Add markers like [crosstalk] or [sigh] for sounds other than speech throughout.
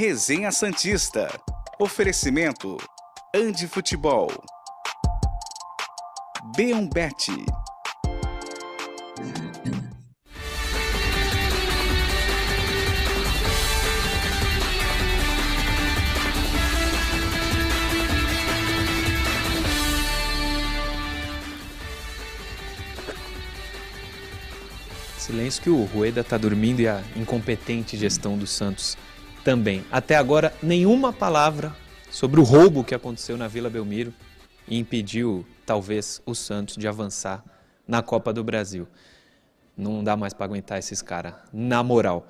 Resenha Santista. Oferecimento Andi Futebol. Beombete. Silêncio que o Rueda tá dormindo e a incompetente gestão do Santos também. Até agora, nenhuma palavra sobre o roubo que aconteceu na Vila Belmiro e impediu, talvez, o Santos de avançar na Copa do Brasil. Não dá mais para aguentar esses caras, na moral.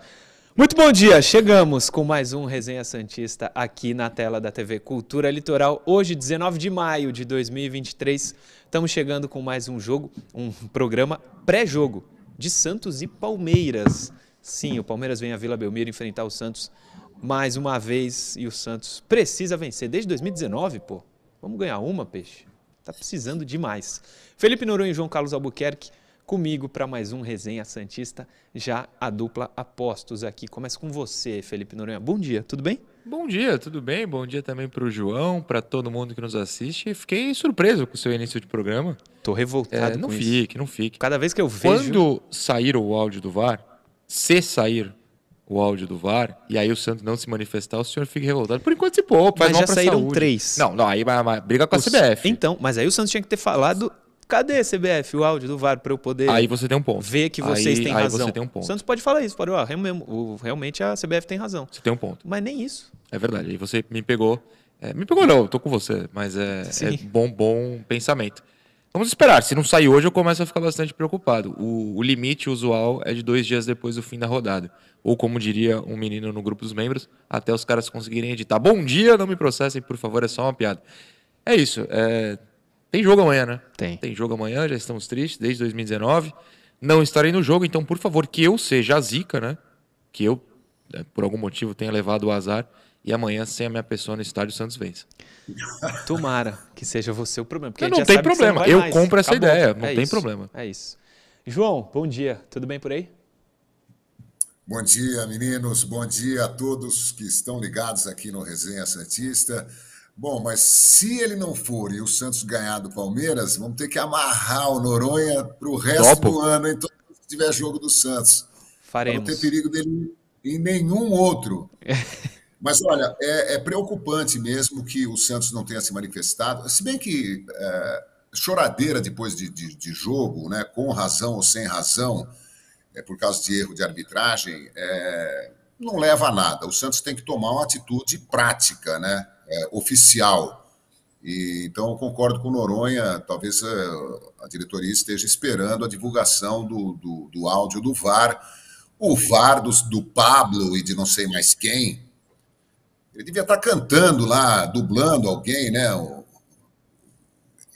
Muito bom dia, chegamos com mais um Resenha Santista aqui na tela da TV Cultura Litoral. Hoje, 19 de maio de 2023, estamos chegando com mais um jogo, um programa pré-jogo de Santos e Palmeiras. Sim, o Palmeiras vem à Vila Belmiro enfrentar o Santos mais uma vez e o Santos precisa vencer. Desde 2019, pô. Vamos ganhar uma, peixe. Tá precisando demais. Felipe Noronha e João Carlos Albuquerque comigo para mais um Resenha Santista, já a dupla apostos aqui. Começa com você, Felipe Noronha. Bom dia, tudo bem? Bom dia, tudo bem? Bom dia também para o João, para todo mundo que nos assiste. Fiquei surpreso com o seu início de programa. Tô revoltado É, não fique, isso. não fique. Cada vez que eu vejo... Quando sair o áudio do VAR, se sair o áudio do VAR, e aí o Santos não se manifestar, o senhor fica revoltado. Por enquanto se poupa, Mas já saíram saúde. três. Não, não, aí briga com a CBF. Então, mas aí o Santos tinha que ter falado... Cadê, CBF, o áudio do VAR para eu poder... Aí você tem um ponto. ver que vocês aí, têm aí razão. você tem um O ponto. Santos pode falar isso, pode, ó, realmente- o- realmente a CBF tem razão. Você tem um ponto. Mas nem isso. É verdade. Aí você me pegou. É, me pegou não, eu tô com você, mas é, é bom, bom pensamento. Vamos esperar. Se não sair hoje, eu começo a ficar bastante preocupado. O, o limite usual é de dois dias depois do fim da rodada. Ou como diria um menino no grupo dos membros, até os caras conseguirem editar. Bom dia, não me processem, por favor, é só uma piada. É isso. é, Tem jogo amanhã, né? Tem. Tem jogo amanhã, já estamos tristes, desde 2019. Não estarei no jogo, então, por favor, que eu seja a zica, né? Que eu, eh, por algum motivo, tenha levado o azar. E amanhã, sem a minha pessoa no estádio, o Santos vence. Tomara que seja você o problema. Porque Não, a gente não tem problema. vai Eu mais. compro essa Acabou. ideia, não É tem isso. problema. É isso. João, bom dia. Tudo bem por aí? Bom dia, meninos. Bom dia a todos que estão ligados aqui no Resenha Santista. Bom, mas se ele não for e o Santos ganhar do Palmeiras, vamos ter que amarrar o Noronha para o resto Topo. do ano, então, se tiver jogo do Santos. Para não Faremos. ter perigo dele em nenhum outro. [laughs] Mas olha, é, é preocupante mesmo que o Santos não tenha se manifestado. Se bem que é, choradeira depois de, de, de jogo, né, com razão ou sem razão, é, por causa de erro de arbitragem, é, não leva a nada. O Santos tem que tomar uma atitude prática, né, é, oficial. E, então, eu concordo com o Noronha. Talvez é, a diretoria esteja esperando a divulgação do, do, do áudio do VAR. O VAR do, do Pablo e de não sei mais quem. Ele devia estar cantando lá, dublando alguém, né?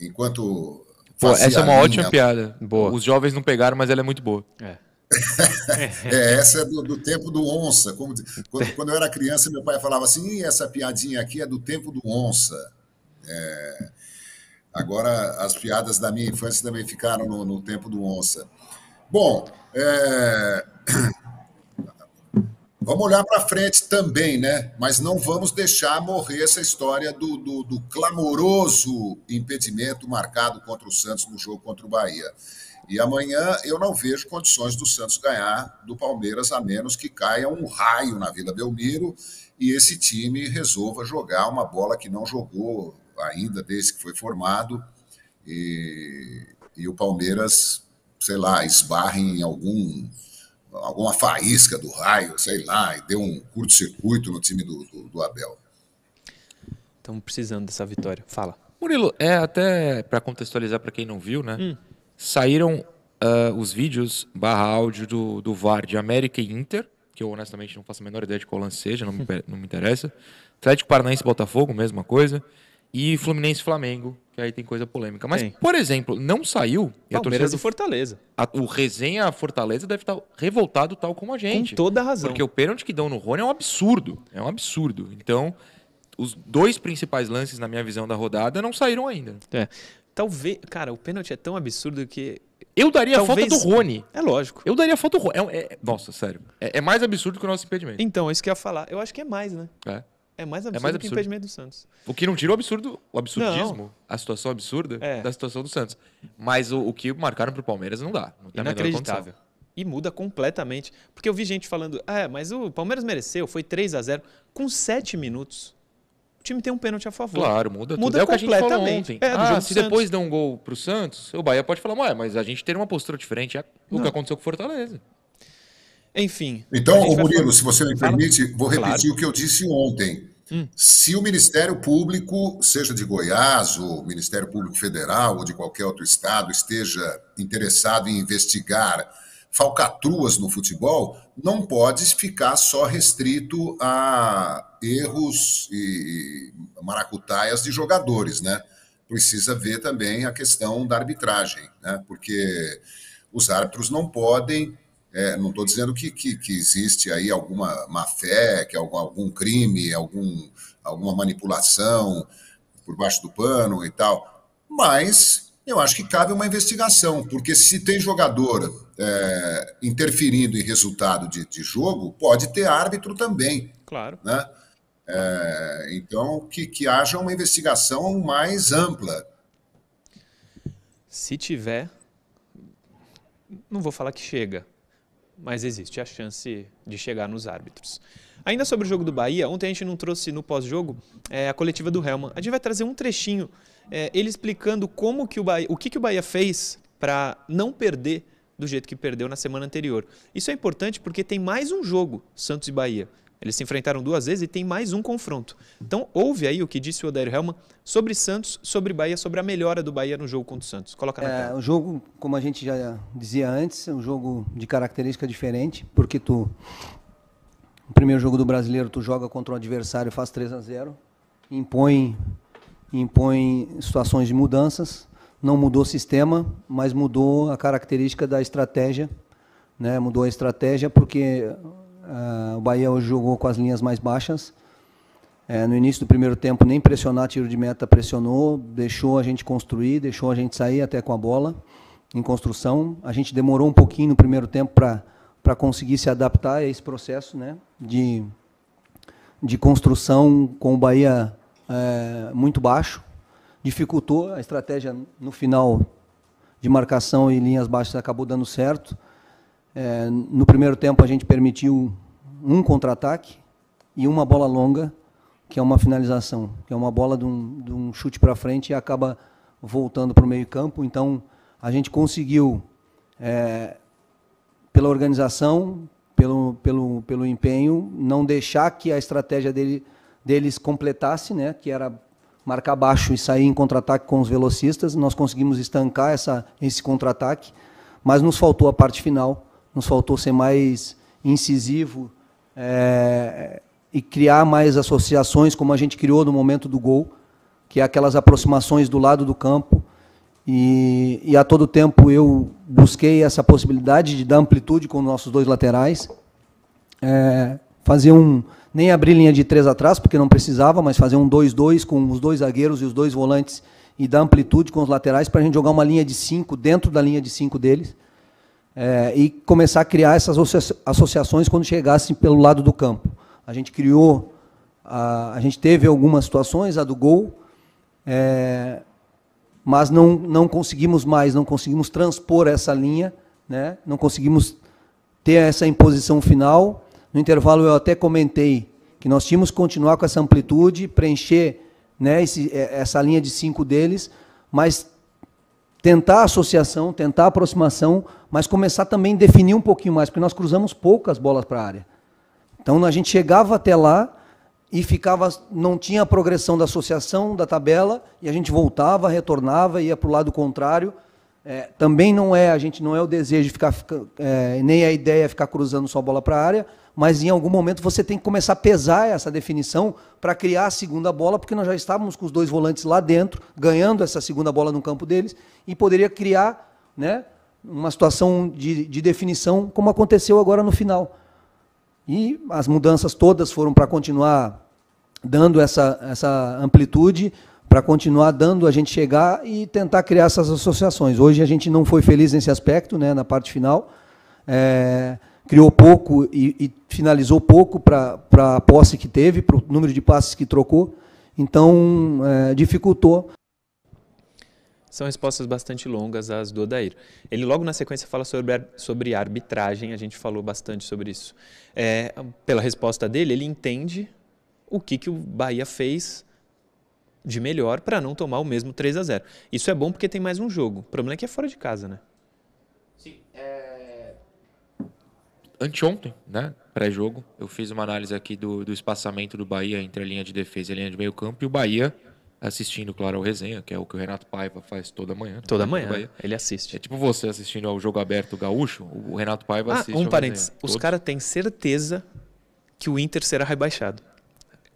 Enquanto. Pô, essa é uma ótima linha. piada. Boa. Os jovens não pegaram, mas ela é muito boa. É. [laughs] É, essa é do, do tempo do onça. Como, quando, quando eu era criança, meu pai falava assim: "Ih, essa piadinha aqui é do tempo do onça. É, agora, as piadas da minha infância também ficaram no, no tempo do onça. Bom, é, vamos olhar para frente também, né? Mas não vamos deixar morrer essa história do, do, do clamoroso impedimento marcado contra o Santos no jogo contra o Bahia. E amanhã eu não vejo condições do Santos ganhar do Palmeiras, a menos que caia um raio na Vila Belmiro e esse time resolva jogar uma bola que não jogou ainda desde que foi formado e, e o Palmeiras, sei lá, esbarre em algum alguma faísca do raio, sei lá, e deu um curto-circuito no time do, do, do Abel. Estamos precisando dessa vitória. Fala. Murilo, é até para contextualizar para quem não viu, né? Hum. Saíram ah, os vídeos barra áudio do, do VAR de América e Inter, que eu honestamente não faço a menor ideia de qual lance seja, não me, [laughs] não me interessa. Atlético Paranaense e Botafogo, mesma coisa. E Fluminense Flamengo, que aí tem coisa polêmica. Mas, Tem. por exemplo, não saiu. E a Palmeiras e Fortaleza. a- o resenha Fortaleza deve estar revoltado tal como a gente. Com toda a razão. Porque o pênalti que dão no Rony é um absurdo. É um absurdo. Então, os dois principais lances, na minha visão, da rodada não saíram ainda. É. Talvez, cara, o pênalti é tão absurdo que Eu daria Talvez- a falta do Rony. É lógico. Eu daria a falta do Rony. É- é- nossa, sério. É, é mais absurdo que o nosso impedimento. Então, é isso que eu ia falar. Eu acho que é mais, né? É. É mais absurdo, mais que o absurdo. impedimento do Santos. O que não tira o absurdo, o absurdismo, a situação absurda É. da situação do Santos. Mas o, o que marcaram pro Palmeiras não dá. Não tem a menor Inacreditável. E muda completamente. Porque eu vi gente falando, ah, mas o Palmeiras mereceu, foi 3 a 0 Com 7 minutos, o time tem um pênalti a favor. Claro, muda, Muda tudo. É o que a gente falou completamente. ontem. É, ah, se depois der um gol pro Santos, o Bahia pode falar, mas a gente teria uma postura diferente. É o que Não. aconteceu com o Fortaleza. Enfim. Então, ô Murilo, se você me Fala. permite, vou repetir Claro. Hum. o que eu disse ontem. Se o Ministério Público, seja de Goiás, ou Ministério Público Federal, ou de qualquer outro estado, esteja interessado em investigar falcatruas no futebol, não pode ficar só restrito a erros e maracutaias de jogadores, né? Precisa ver também a questão da arbitragem, né? Porque os árbitros não podem é, não estou dizendo que, que, que existe aí alguma má fé, que algum, algum crime, algum, alguma manipulação por baixo do pano e tal, mas eu acho que cabe uma investigação, porque se tem jogador é, interferindo em resultado de, de jogo, pode ter árbitro também, Claro. né? É, então, que, que haja uma investigação mais ampla. Se tiver, não vou falar que chega, mas existe a chance de chegar nos árbitros. Ainda sobre o jogo do Bahia, ontem a gente não trouxe no pós-jogo é, a coletiva do Helman. A gente vai trazer um trechinho, é, ele explicando como que o Bahia, o que, que o Bahia fez para não perder do jeito que perdeu na semana anterior. Isso é importante porque tem mais um jogo, Santos e Bahia. Eles se enfrentaram duas vezes e tem mais um confronto. Então, ouve aí o que disse o Odair Helman sobre Santos, sobre Bahia, sobre a melhora do Bahia no jogo contra o Santos. Coloca na É, tela. o jogo, como a gente já dizia antes, é um jogo de característica diferente, porque tu no primeiro jogo do Brasileiro tu joga contra um adversário, faz 3 a 0, impõe impõe situações de mudanças, não mudou o sistema, mas mudou a característica da estratégia, né? Mudou a estratégia porque ah, o Bahia hoje jogou com as linhas mais baixas. É, no início do primeiro tempo, nem pressionar tiro de meta pressionou, deixou a gente construir, deixou a gente sair até com a bola em construção. A gente demorou um pouquinho no primeiro tempo para conseguir se adaptar a esse processo né, de, de construção com o Bahia é, muito baixo. Dificultou a estratégia no final de marcação e linhas baixas acabou dando certo. É, no primeiro tempo a gente permitiu um contra-ataque e uma bola longa, que é uma finalização, que é uma bola de um, de um chute para frente e acaba voltando para o meio campo. Então a gente conseguiu, é, pela organização, pelo, pelo, pelo empenho, não deixar que a estratégia dele, deles completasse, né, que era marcar baixo e sair em contra-ataque com os velocistas. Nós conseguimos estancar essa, esse contra-ataque, mas nos faltou a parte final, nos faltou ser mais incisivo é, e criar mais associações, como a gente criou no momento do gol, que é aquelas aproximações do lado do campo. E, e a todo tempo eu busquei essa possibilidade de dar amplitude com os nossos dois laterais, é, fazer um nem abrir linha de três atrás, porque não precisava, mas fazer um 2-2 com os dois zagueiros e os dois volantes e dar amplitude com os laterais para a gente jogar uma linha de cinco dentro da linha de cinco deles é, e começar a criar essas associa associações quando chegassem pelo lado do campo. A gente criou, a, a gente teve algumas situações, a do gol, é, mas não, não conseguimos mais, não conseguimos transpor essa linha, né? não conseguimos ter essa imposição final. No intervalo eu até comentei que nós tínhamos que continuar com essa amplitude, preencher né, esse, essa linha de cinco deles, mas tentar associação, tentar aproximação, mas começar também a definir um pouquinho mais, porque nós cruzamos poucas bolas para a área. Então a gente chegava até lá e ficava, não tinha a progressão da associação da tabela e a gente voltava, retornava, ia para o lado contrário. É, também não é, a gente não é o desejo de ficar, é, nem a ideia é ficar cruzando só bola para a área, mas em algum momento você tem que começar a pesar essa definição para criar a segunda bola, porque nós já estávamos com os dois volantes lá dentro, ganhando essa segunda bola no campo deles, e poderia criar né, uma situação de, de definição, como aconteceu agora no final. E as mudanças todas foram para continuar dando essa, essa amplitude, para continuar dando a gente chegar e tentar criar essas associações. Hoje a gente não foi feliz nesse aspecto, né, na parte final. É, criou pouco e, e finalizou pouco para a posse que teve, para o número de passes que trocou. Então, é, dificultou. São respostas bastante longas as do Odair. Ele logo na sequência fala sobre, sobre arbitragem, a gente falou bastante sobre isso. É, pela resposta dele, ele entende o que, que o Bahia fez de melhor para não tomar o mesmo 3 a 0 Isso é bom porque tem mais um jogo. O problema é que é fora de casa, né? Sim. É... Anteontem, né? Pré-jogo, eu fiz uma análise aqui do, do espaçamento do Bahia entre a linha de defesa e a linha de meio campo e o Bahia assistindo, claro, ao resenha, que é o que o Renato Paiva faz toda manhã. Né? Toda manhã, ele assiste. É tipo você assistindo ao jogo aberto gaúcho, o Renato Paiva ah, assiste um parênteses, os caras têm certeza que o Inter será rebaixado.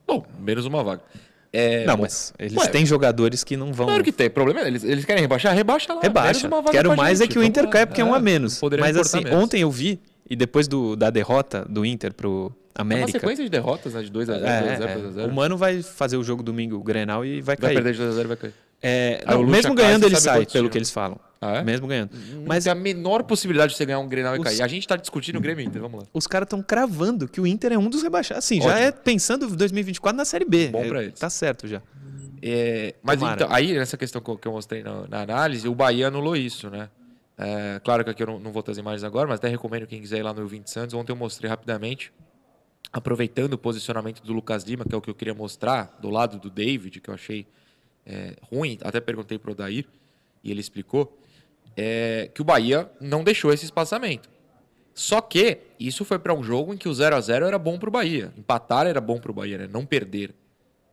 Bom, menos uma vaga. É, não, mas eles ué, têm jogadores que não vão. Claro que tem. Problema é eles, eles querem rebaixar? Rebaixa lá. Rebaixa. Quero mais gente. é que o Inter caia porque é um a menos. Mas assim, menos. ontem eu vi, e depois do, da derrota do Inter pro América. É uma sequência de derrotas, né? De 2x0, é, 2x0, 2x0. O Mano vai fazer o jogo domingo, o Grenal, e vai cair. Vai perder de 2x0 e vai cair. É, não, mesmo ganhando ele sai, pelo que eles falam. Ah, é? Mesmo ganhando. Mas tem a menor possibilidade de você ganhar um Grenal e cair. A gente está discutindo o Grêmio Inter, vamos lá. Os caras estão cravando que o Inter é um dos rebaixados. Assim, Ótimo. já é pensando 2024 na Série B. Bom pra é, eles. Tá certo já. É, mas então, aí, nessa questão que eu mostrei na, na, análise, o Bahia anulou isso, né? É, claro que aqui eu não, não vou trazer imagens agora, mas até recomendo quem quiser ir lá no 20 Santos. Ontem eu mostrei rapidamente, aproveitando o posicionamento do Lucas Lima, que é o que eu queria mostrar, do lado do David, que eu achei é, ruim, até perguntei para o Dair, e ele explicou, é, que o Bahia não deixou esse espaçamento. Só que isso foi para um jogo em que o 0 a 0 era bom para o Bahia. Empatar era bom para o Bahia, né? não perder.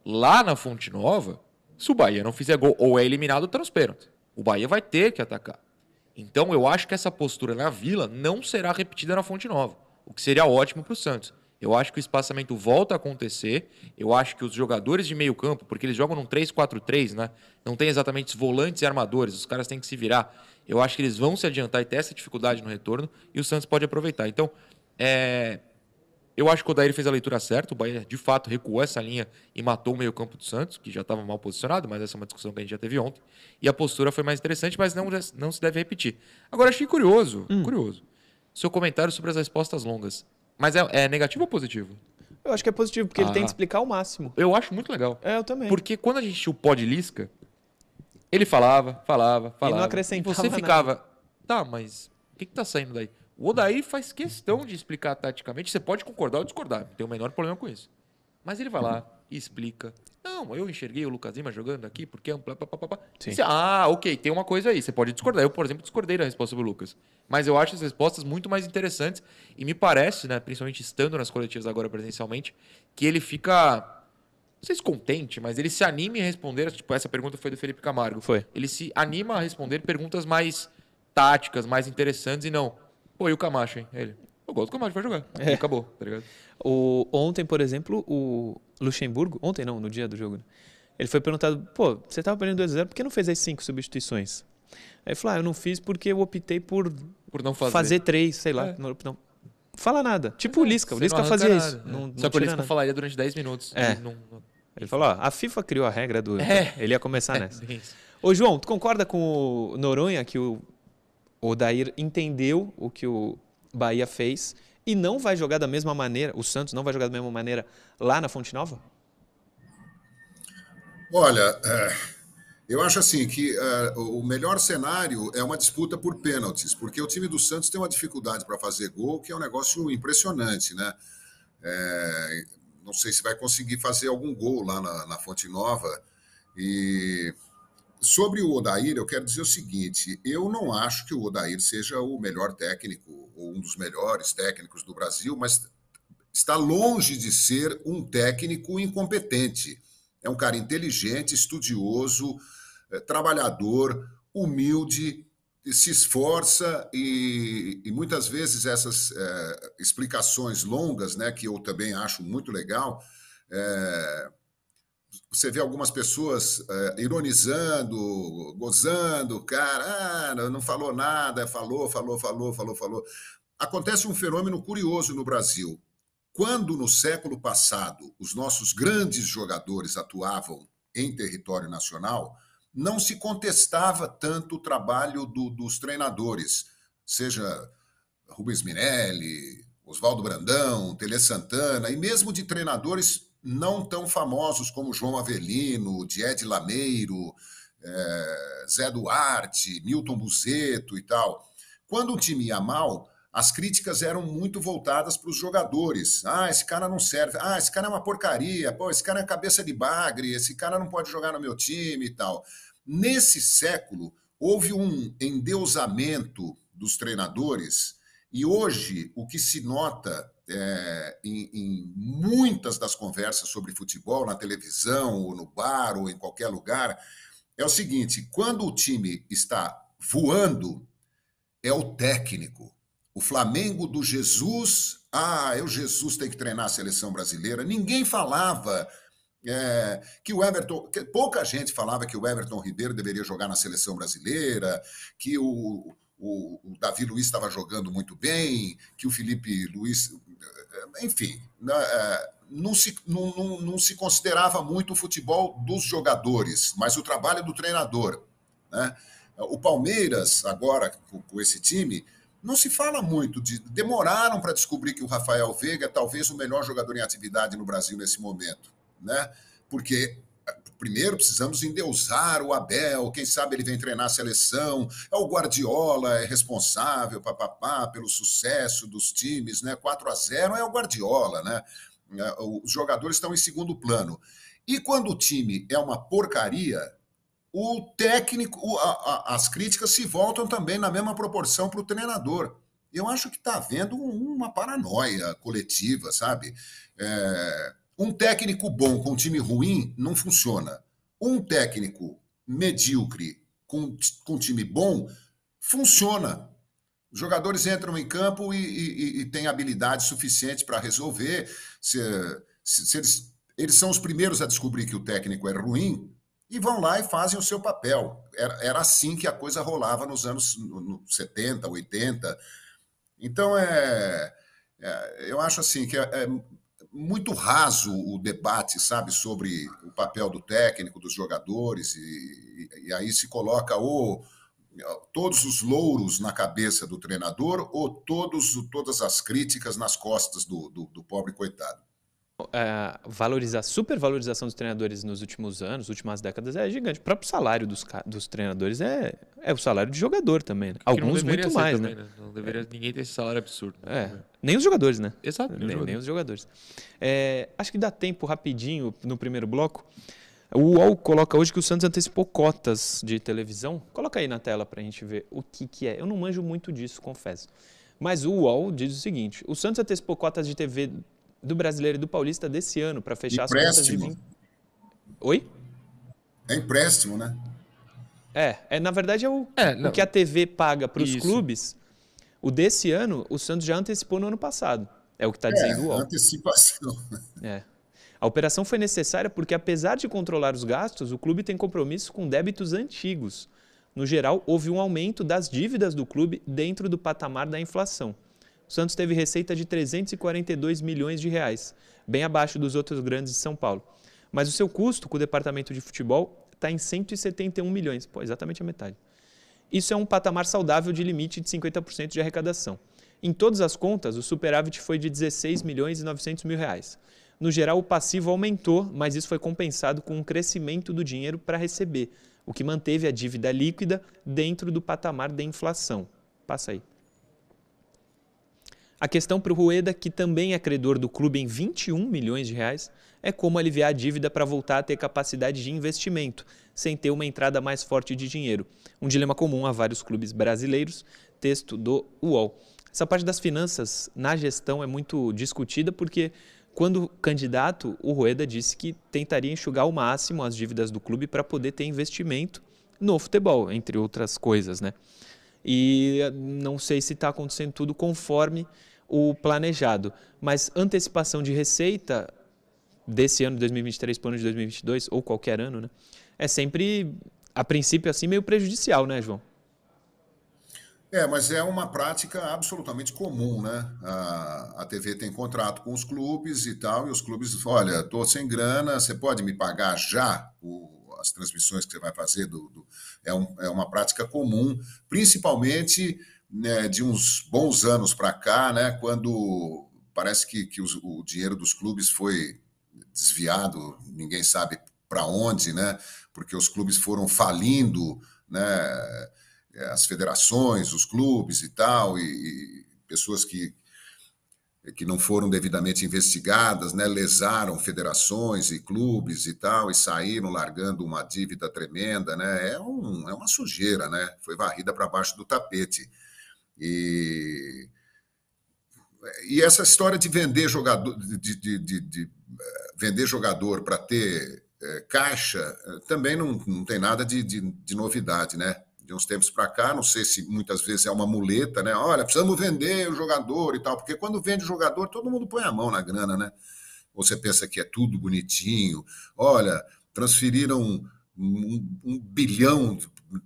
Lá na Fonte Nova, se o Bahia não fizer gol ou é eliminado, tá nos pênaltis. O Bahia vai ter que atacar. Então eu acho que essa postura na Vila não será repetida na Fonte Nova, o que seria ótimo para o Santos. Eu acho que o espaçamento volta a acontecer. Eu acho que os jogadores de meio campo, porque eles jogam num 3-4-3, né? Não tem exatamente volantes e armadores, os caras têm que se virar. Eu acho que eles vão se adiantar e ter essa dificuldade no retorno e o Santos pode aproveitar. Então, é, eu acho que o Odair fez a leitura certa. O Bahia, de fato, recuou essa linha e matou o meio-campo do Santos, que já estava mal posicionado, mas essa é uma discussão que a gente já teve ontem. E a postura foi mais interessante, mas não, não se deve repetir. Agora, achei curioso, hum. curioso, seu comentário sobre as respostas longas. Mas é, é negativo ou positivo? Eu acho que é positivo, porque ah. ele tem que explicar o máximo. Eu acho muito legal. É, eu também. Porque quando a gente o pó de Lisca, ele falava, falava, falava. E não acrescentava e você ficava, nada. tá, mas o que, que tá saindo daí? O Odair faz questão de explicar taticamente. Você pode concordar ou discordar, não tem o menor problema com isso. Mas ele vai lá e explica. Não, eu enxerguei o Lucas Lima jogando aqui porque é um. Você, ah, ok, tem uma coisa aí. Você pode discordar. Eu, por exemplo, discordei da resposta do Lucas. Mas eu acho as respostas muito mais interessantes. E me parece, né, principalmente estando nas coletivas agora presencialmente, que ele fica. Não sei se contente, mas ele se anima em responder. Tipo, essa pergunta foi do Felipe Camargo. Foi. Ele se anima a responder perguntas mais táticas, mais interessantes e não Pô, e o Camacho, hein? Ele. Eu gosto do Camacho, vai jogar. É. E acabou, tá ligado? O, ontem, por exemplo, o Luxemburgo, ontem não, no dia do jogo, né? ele foi perguntado, pô, você tava perdendo 2x0, por que não fez as cinco substituições? Aí ele falou, ah, eu não fiz porque eu optei por, por não fazer. fazer três, sei lá. É. Não, não, fala nada. Tipo o Lisca, o Lisca fazia nada. isso. Não, Só que o Lisca nada. falaria durante 10 minutos. É. Ele, não, ele falou, ó, a FIFA criou a regra do... É. Ele ia começar [laughs] nessa. Ô, João, tu concorda com o Noronha que o, o Dair entendeu o que o Bahia fez e não vai jogar da mesma maneira, o Santos não vai jogar da mesma maneira lá na Fonte Nova? Olha, é, eu acho assim que é, o melhor cenário é uma disputa por pênaltis, porque o time do Santos tem uma dificuldade para fazer gol, que é um negócio impressionante, né? É, não sei se vai conseguir fazer algum gol lá na, na Fonte Nova. E Sobre o Odair, eu quero dizer o seguinte: eu não acho que o Odair seja o melhor técnico, ou um dos melhores técnicos do Brasil, mas está longe de ser um técnico incompetente. É um cara inteligente, estudioso, eh, trabalhador, humilde, se esforça e, e muitas vezes essas é, explicações longas, né, que eu também acho muito legal, é, você vê algumas pessoas uh, ironizando, gozando, cara, ah, não falou nada, falou, falou, falou, falou, falou. Acontece um fenômeno curioso no Brasil. Quando no século passado os nossos grandes jogadores atuavam em território nacional, não se contestava tanto o trabalho do, dos treinadores, seja Rubens Minelli, Oswaldo Brandão, Tele Santana, e mesmo de treinadores não tão famosos como João Avelino, Died Lameiro, é, Zé Duarte, Milton Buzeto e tal. Quando um time ia mal, as críticas eram muito voltadas para os jogadores. Ah, esse cara não serve. Ah, esse cara é uma porcaria. Pô, esse cara é cabeça de bagre. Esse cara não pode jogar no meu time e tal. Nesse século, houve um endeusamento dos treinadores e hoje o que se nota é, em, em, muitas das conversas sobre futebol, na televisão, ou no bar, ou em qualquer lugar, é o seguinte: quando o time está voando, é o técnico. O Flamengo do Jesus, ah, é o Jesus tem que treinar a seleção brasileira. Ninguém falava é, que o Everton, que pouca gente falava que o Everton Ribeiro deveria jogar na seleção brasileira, que o, o, o Davi Luiz estava jogando muito bem, que o Felipe Luiz, enfim, né, é, não se, não, não, não se considerava muito o futebol dos jogadores, mas o trabalho do treinador. Né? O Palmeiras, agora com, com esse time, não se fala muito de. Demoraram para descobrir que o Rafael Veiga é talvez o melhor jogador em atividade no Brasil nesse momento, né? Porque primeiro precisamos endeusar o Abel, quem sabe ele vem treinar a seleção, é o Guardiola, é responsável papapá, pelo sucesso dos times, né? 4 a 0 é o Guardiola, né? É, os jogadores estão em segundo plano. E quando o time é uma porcaria, o técnico, a, a, as críticas se voltam também na mesma proporção para o treinador. Eu acho que está havendo uma paranoia coletiva, sabe? É, um técnico bom com um time ruim não funciona. Um técnico medíocre com, com um time bom funciona. Os jogadores entram em campo e, e, e têm habilidade suficiente para resolver. Se, se, se eles, eles são os primeiros a descobrir que o técnico é ruim, e vão lá e fazem o seu papel. Era, era assim que a coisa rolava nos anos no, no 70, 80. Então, é, é, eu acho assim que é, é, muito raso o debate, sabe, sobre o papel do técnico, dos jogadores, e, e, e aí se coloca ou todos os louros na cabeça do treinador ou todos, todas as críticas nas costas do, do, do pobre coitado a valoriza, supervalorização dos treinadores nos últimos anos, últimas décadas, é gigante. O próprio salário dos, dos treinadores é, é o salário de jogador também. Né? Alguns muito mais, também, né? né? Não deveria é. ninguém ter esse salário absurdo. É. Nem os jogadores, né? Exato. Nem, nem os jogadores. É, acho que dá tempo rapidinho no primeiro bloco. O UOL coloca hoje que o Santos antecipou cotas de televisão. Coloca aí na tela para a gente ver o que, que é. Eu não manjo muito disso, confesso. Mas o UOL diz o seguinte: o Santos antecipou cotas de TV do Brasileiro e do Paulista desse ano para fechar empréstimo. as contas de 20... Oi? É empréstimo, né? É, é na verdade é o, é, o que a TV paga para os clubes. O desse ano, o Santos já antecipou no ano passado. É o que está é, dizendo o UOL. Antecipação. É. A operação foi necessária porque, apesar de controlar os gastos, o clube tem compromisso com débitos antigos. No geral, houve um aumento das dívidas do clube dentro do patamar da inflação. O Santos teve receita de 342 milhões de reais, bem abaixo dos outros grandes de São Paulo. Mas o seu custo com o departamento de futebol está em 171 milhões, pô, exatamente a metade. Isso é um patamar saudável de limite de 50% de arrecadação. Em todas as contas, o superávit foi de 16 milhões e 900 mil reais. No geral, o passivo aumentou, mas isso foi compensado com um crescimento do dinheiro para receber, o que manteve a dívida líquida dentro do patamar da inflação. Passa aí. A questão para o Rueda, que também é credor do clube em 21 milhões de reais, é como aliviar a dívida para voltar a ter capacidade de investimento, sem ter uma entrada mais forte de dinheiro. Um dilema comum a vários clubes brasileiros, texto do UOL. Essa parte das finanças na gestão é muito discutida porque quando candidato, o Rueda disse que tentaria enxugar ao máximo as dívidas do clube para poder ter investimento no futebol, entre outras coisas, né? E não sei se está acontecendo tudo conforme o planejado. Mas antecipação de receita desse ano de 2023 para o ano de 2022, ou qualquer ano, né? É sempre, a princípio, assim, meio prejudicial, né, João? É, mas é uma prática absolutamente comum, né? A, a TV tem contrato com os clubes e tal, e os clubes, olha, estou sem grana, você pode me pagar já o, as transmissões que você vai fazer? Do, do é, um, é, uma prática comum, principalmente né, de uns bons anos para cá, né? Quando parece que, que os, o dinheiro dos clubes foi desviado, ninguém sabe para onde, né? Porque os clubes foram falindo, né? É, as federações, os clubes e tal, e, e pessoas que, que não foram devidamente investigadas, né, lesaram federações e clubes e tal, e saíram largando uma dívida tremenda, né, é, um, é uma sujeira, né, foi varrida para baixo do tapete. E, e essa história de vender jogador, de, de, de, de eh, vender jogador para ter é, caixa, eh, também não, não tem nada de, de, de novidade, né? de uns tempos para cá, não sei se muitas vezes é uma muleta, né? Olha, precisamos vender o jogador e tal, porque quando vende o jogador, todo mundo põe a mão na grana, né? Você pensa que é tudo bonitinho. Olha, transferiram um, um, um bilhão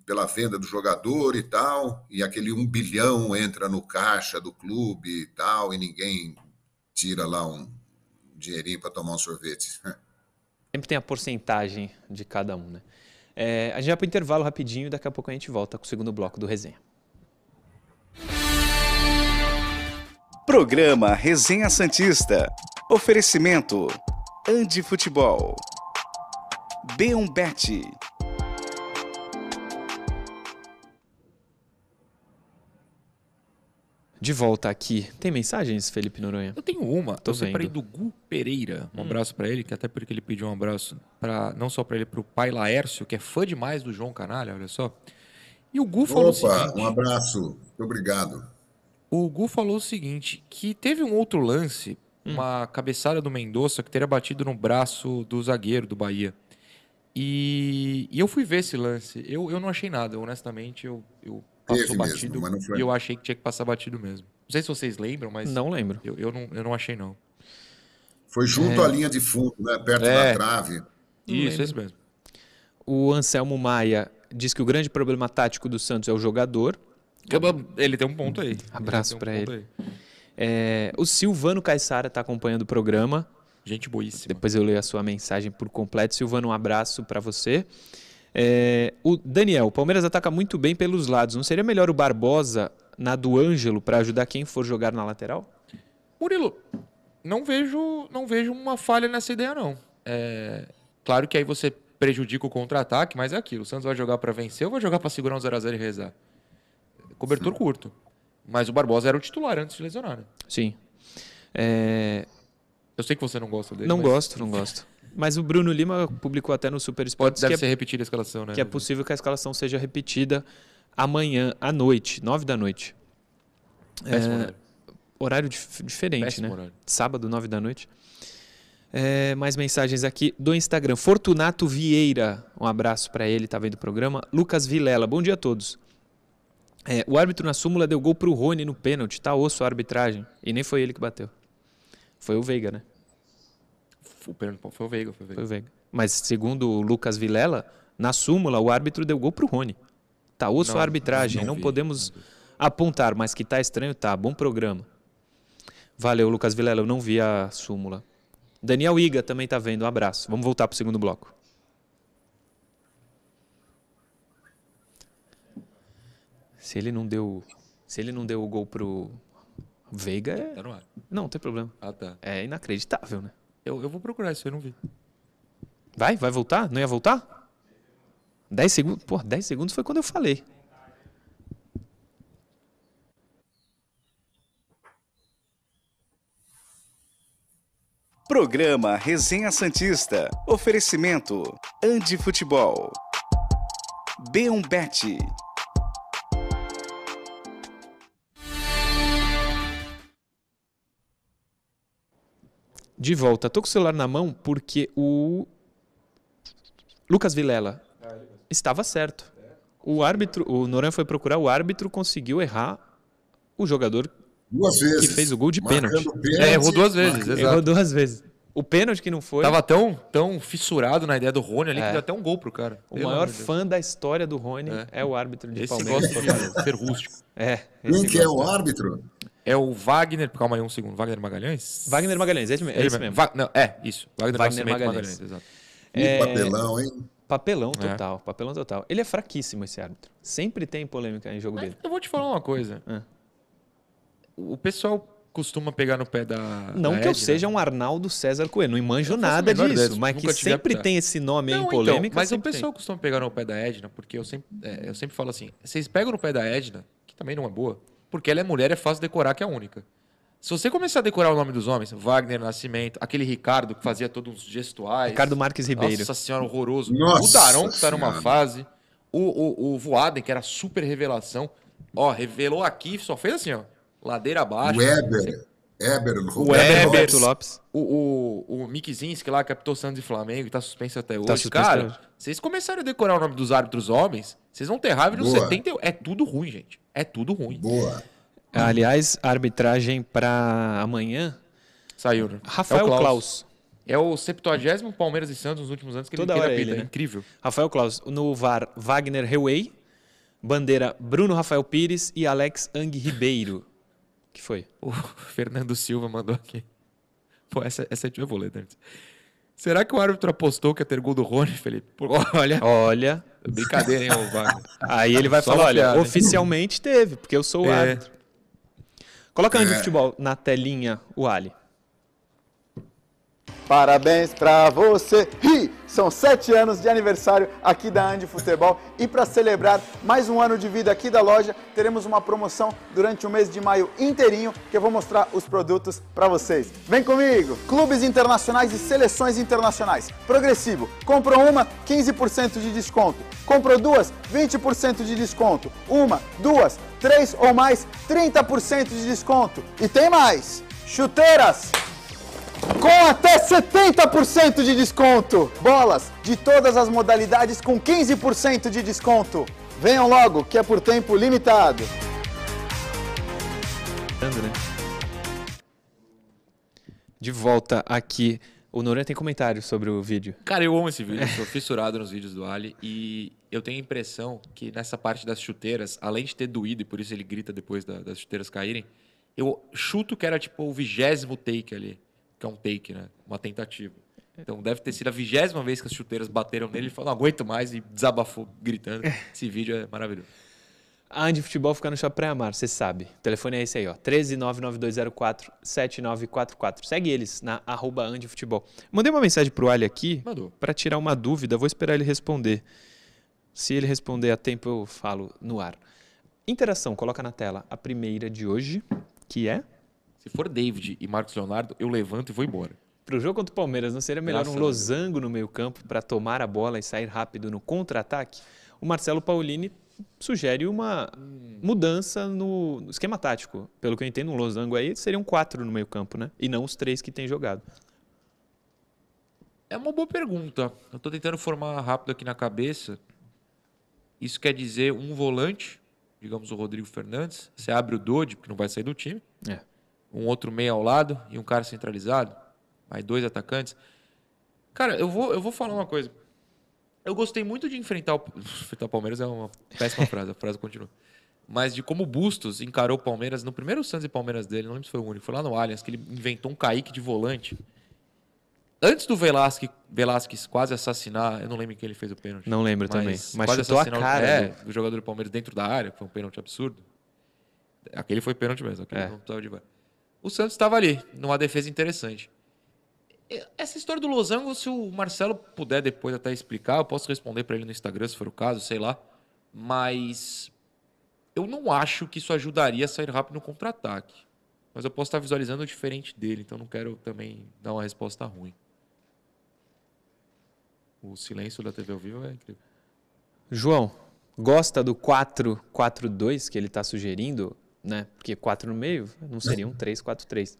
pela venda do jogador e tal, e aquele um bilhão entra no caixa do clube e tal, e ninguém tira lá um dinheirinho para tomar um sorvete. [laughs] Sempre tem a porcentagem de cada um, né? É, a gente vai para o intervalo rapidinho e daqui a pouco a gente volta com o segundo bloco do Resenha. Programa Resenha Santista. Oferecimento. Andi Futebol. B1Bet. De volta aqui. Tem mensagens, Felipe Noronha? Eu tenho uma. Tô eu separei vendo. do Gu Pereira. Um Hum. abraço pra ele, que até porque ele pediu um abraço para não só pra ele, pro pai Laércio, que é fã demais do João Canalha, olha só. E o Gu falou o Opa, seguinte. um abraço, muito obrigado. O Gu falou o seguinte, que teve um outro lance, Hum. uma cabeçada do Mendonça que teria batido no braço do zagueiro do Bahia. E, e eu fui ver esse lance. Eu, eu não achei nada, honestamente. Eu, eu passou Teve mesmo, batido mas não foi. e eu achei que tinha que passar batido mesmo. Não sei se vocês lembram, mas Não lembro. eu, eu, não, eu não achei não. Foi junto à linha de fundo, né? Perto É. da trave. Isso, isso mesmo. O Anselmo Maia diz que o grande problema tático do Santos é o jogador. Ele tem um ponto aí. Abraço um ponto ele. É, o Silvano Caissara está acompanhando o programa. Gente boíssima. Depois eu leio a sua mensagem por completo. Silvano, um abraço para você. É, o Daniel, o Palmeiras ataca muito bem pelos lados. Não seria melhor o Barbosa na do Ângelo para ajudar quem for jogar na lateral? Murilo, não vejo, não vejo uma falha nessa ideia, não. É, claro que aí você prejudica o contra-ataque, mas é aquilo. O Santos vai jogar para vencer ou vai jogar para segurar um 0x0 e rezar? Cobertor curto. Mas o Barbosa era o titular antes de lesionar, né? Sim. É, Eu sei que você não gosta dele. não mas gosto, não gosto. Mas o Bruno Lima publicou até no Super Pode, Sports deve que, ser é, repetida a escalação, né? que é possível que a escalação seja repetida amanhã à noite, nove da noite. Péssimo É, horário. horário dif- diferente, Péssimo né? horário. Sábado, nove da noite. É, mais mensagens aqui do Instagram. Fortunato Vieira, um abraço para ele, tá vendo o programa. Lucas Vilela, bom dia a todos. É, o árbitro na súmula deu gol pro Rony no pênalti, tá osso a arbitragem. E nem foi ele que bateu. Foi o Veiga, né? Foi o pênalti, Foi o Veiga, foi o Foi Veiga. o Veiga. Mas segundo o Lucas Vilela, na súmula o árbitro deu gol pro Rony. Tá osso Não, a arbitragem, não não, vi, podemos apontar, mas que tá estranho, tá. Bom programa. Valeu, Lucas Vilela, eu não vi a súmula. Daniel Iga também tá vendo, um abraço. Vamos voltar pro segundo bloco. Se ele não deu, se ele não deu o gol pro Veiga, é... Tá no ar. não, não tem problema. Ah, tá. É inacreditável, né? Eu, eu vou procurar isso, eu não vi. Vai, vai voltar? Não ia voltar? 10 segundos? Pô, 10 segundos foi quando eu falei. Programa Resenha Santista. Oferecimento. Andi Futebol. B1Bet. De volta. Tô com o celular na mão porque o Lucas Vilela estava certo. O árbitro, o Noran foi procurar, o árbitro conseguiu errar o jogador Duas vezes. que fez o gol de pênalti. pênalti, É, errou duas vezes, marcando-. Errou duas vezes. O pênalti que não foi. Tava tão, tão fissurado na ideia do Rony ali É. que deu até um gol pro cara. O Pelo maior fã da história do Rony é, É. o árbitro de Esse Palmeiras. gosta de ser rústico. É. Quem esse que é o árbitro? É o Wagner. Calma aí um segundo. Wagner Magalhães? Wagner Magalhães, é esse, é esse mesmo. Va- não, é, isso. Wagner, Wagner Magalhães. Magalhães. exato. É, papelão, hein? Papelão É. total, papelão total. Ele é fraquíssimo, esse árbitro. Sempre tem polêmica em jogo Mas dele. eu vou te falar uma coisa. Ah. O pessoal costuma pegar no pé da. Não da que eu Edna. seja um Arnaldo César Coelho, não manjo Eu nada disso, mas que sempre tem esse nome aí Não, em então, polêmica. mas o sempre tem. pessoal costuma pegar no pé da Edna, porque eu sempre, é, eu sempre falo assim: vocês pegam no pé da Edna, que também não é boa, porque ela é mulher, é fácil decorar, que é a única. Se você começar a decorar o nome dos homens, Wagner Nascimento, aquele Ricardo que fazia todos uns gestuais. Ricardo Marques Ribeiro. Nossa senhora, horroroso. Nossa o Daron, que tá numa fase. O, o, o Voaden, que era super revelação. Ó, revelou aqui, só fez assim, ó. Ladeira abaixo. O Weber. Eber, O Roberto Lopes. O, o, o Mick Zinski lá, captou Santos e Flamengo, e tá suspenso até hoje. suspenso Cara, até hoje. Vocês começarem a decorar o nome dos árbitros homens, vocês vão ter raiva Boa. 70. É tudo ruim, gente. É tudo ruim. Boa. Aliás, a arbitragem para amanhã, Saiu, né? Rafael é o Klaus. Klaus. É o 70 Palmeiras e Santos nos últimos anos que Toda ele, hora ele ele, né? É incrível. Rafael Klaus. No VAR, Wagner Heuwey. Bandeira, Bruno Rafael Pires e Alex Ang Ribeiro. que foi? O Fernando Silva mandou aqui. Pô, essa, essa eu vou ler antes. Será que o árbitro apostou que ia ter gol do Rony, Felipe? [laughs] Olha, Olha, brincadeira, hein, ô Wagner. aí ele vai Só falar, olha, oficialmente teve, porque eu sou o É. árbitro. Coloca antes É. de futebol na telinha, o Ali. Parabéns pra você! Ih, são sete anos de aniversário aqui da Andi Futebol e para celebrar mais um ano de vida aqui da loja, teremos uma promoção durante o mês de maio inteirinho que eu vou mostrar os produtos para vocês. Vem comigo! Clubes internacionais e seleções internacionais. Progressivo. Comprou uma, 15% de desconto. Comprou duas, 20% de desconto. Uma, duas, três ou mais, 30% de desconto. E tem mais! Chuteiras! Com até 70% de desconto. Bolas de todas as modalidades com 15% de desconto. Venham logo, que é por tempo limitado. De volta aqui. O Noran tem comentário sobre o vídeo. Cara, eu amo esse vídeo, eu sou fissurado nos vídeos do Ali e eu tenho a impressão que nessa parte das chuteiras, além de ter doído e por isso ele grita depois da- das chuteiras caírem, eu chuto que era tipo o vigésimo take ali, que é um take, né? Uma tentativa. Então deve ter sido a vigésima vez que as chuteiras bateram nele, ele falou, não aguento mais e desabafou gritando. Esse vídeo é maravilhoso. A Andi Futebol fica no Shopping Praia Mar, você sabe. O telefone é esse aí, ó. 13992047944. Segue eles na arroba Andi Futebol. Mandei uma mensagem pro Ali aqui para tirar uma dúvida. Vou esperar ele responder. Se ele responder a tempo, eu falo no ar. Interação, coloca na tela a primeira de hoje, que é Se for David e Marcos Leonardo, eu levanto e vou embora. Pro jogo contra o Palmeiras, não seria melhor Graças um losango no meio-campo para tomar a bola e sair rápido no contra-ataque? O Marcelo Paulini sugere uma mudança no esquema tático. Pelo que eu entendo, um losango aí seriam quatro no meio-campo, né? E não os três que tem jogado. É uma boa pergunta. Eu tô tentando formar rápido aqui na cabeça. Isso quer dizer um volante, digamos o Rodrigo Fernandes. Você abre o Dodi, porque não vai sair do time. É. Um outro meio ao lado e um cara centralizado. Aí dois atacantes. Cara, eu vou, eu vou falar uma coisa. Eu gostei muito de enfrentar o, [laughs] enfrentar o Palmeiras, é uma péssima frase, a frase continua. Mas de como o Bustos encarou o Palmeiras no primeiro Santos e Palmeiras dele, não lembro se foi o único, foi lá no Allianz, que ele inventou um Kaique de volante. Antes do Velasquez, Velasquez quase assassinar, eu não lembro quem ele fez o pênalti. Não lembro também. Mas quase chutou a assassinar o- cara É, do- do jogador do Palmeiras dentro da área, que foi um pênalti absurdo. Aquele foi pênalti mesmo, aquele É. não estava de. O Santos estava ali, numa defesa interessante. Essa história do losango, se o Marcelo puder depois até explicar, eu posso responder para ele no Instagram, se for o caso, sei lá. Mas eu não acho que isso ajudaria a sair rápido no contra-ataque. Mas eu posso estar visualizando o diferente dele, então não quero também dar uma resposta ruim. O silêncio da TV ao vivo é incrível. João, gosta do 4-4-2 que ele está sugerindo, né? Porque 4 no meio não seria um 3-4-3.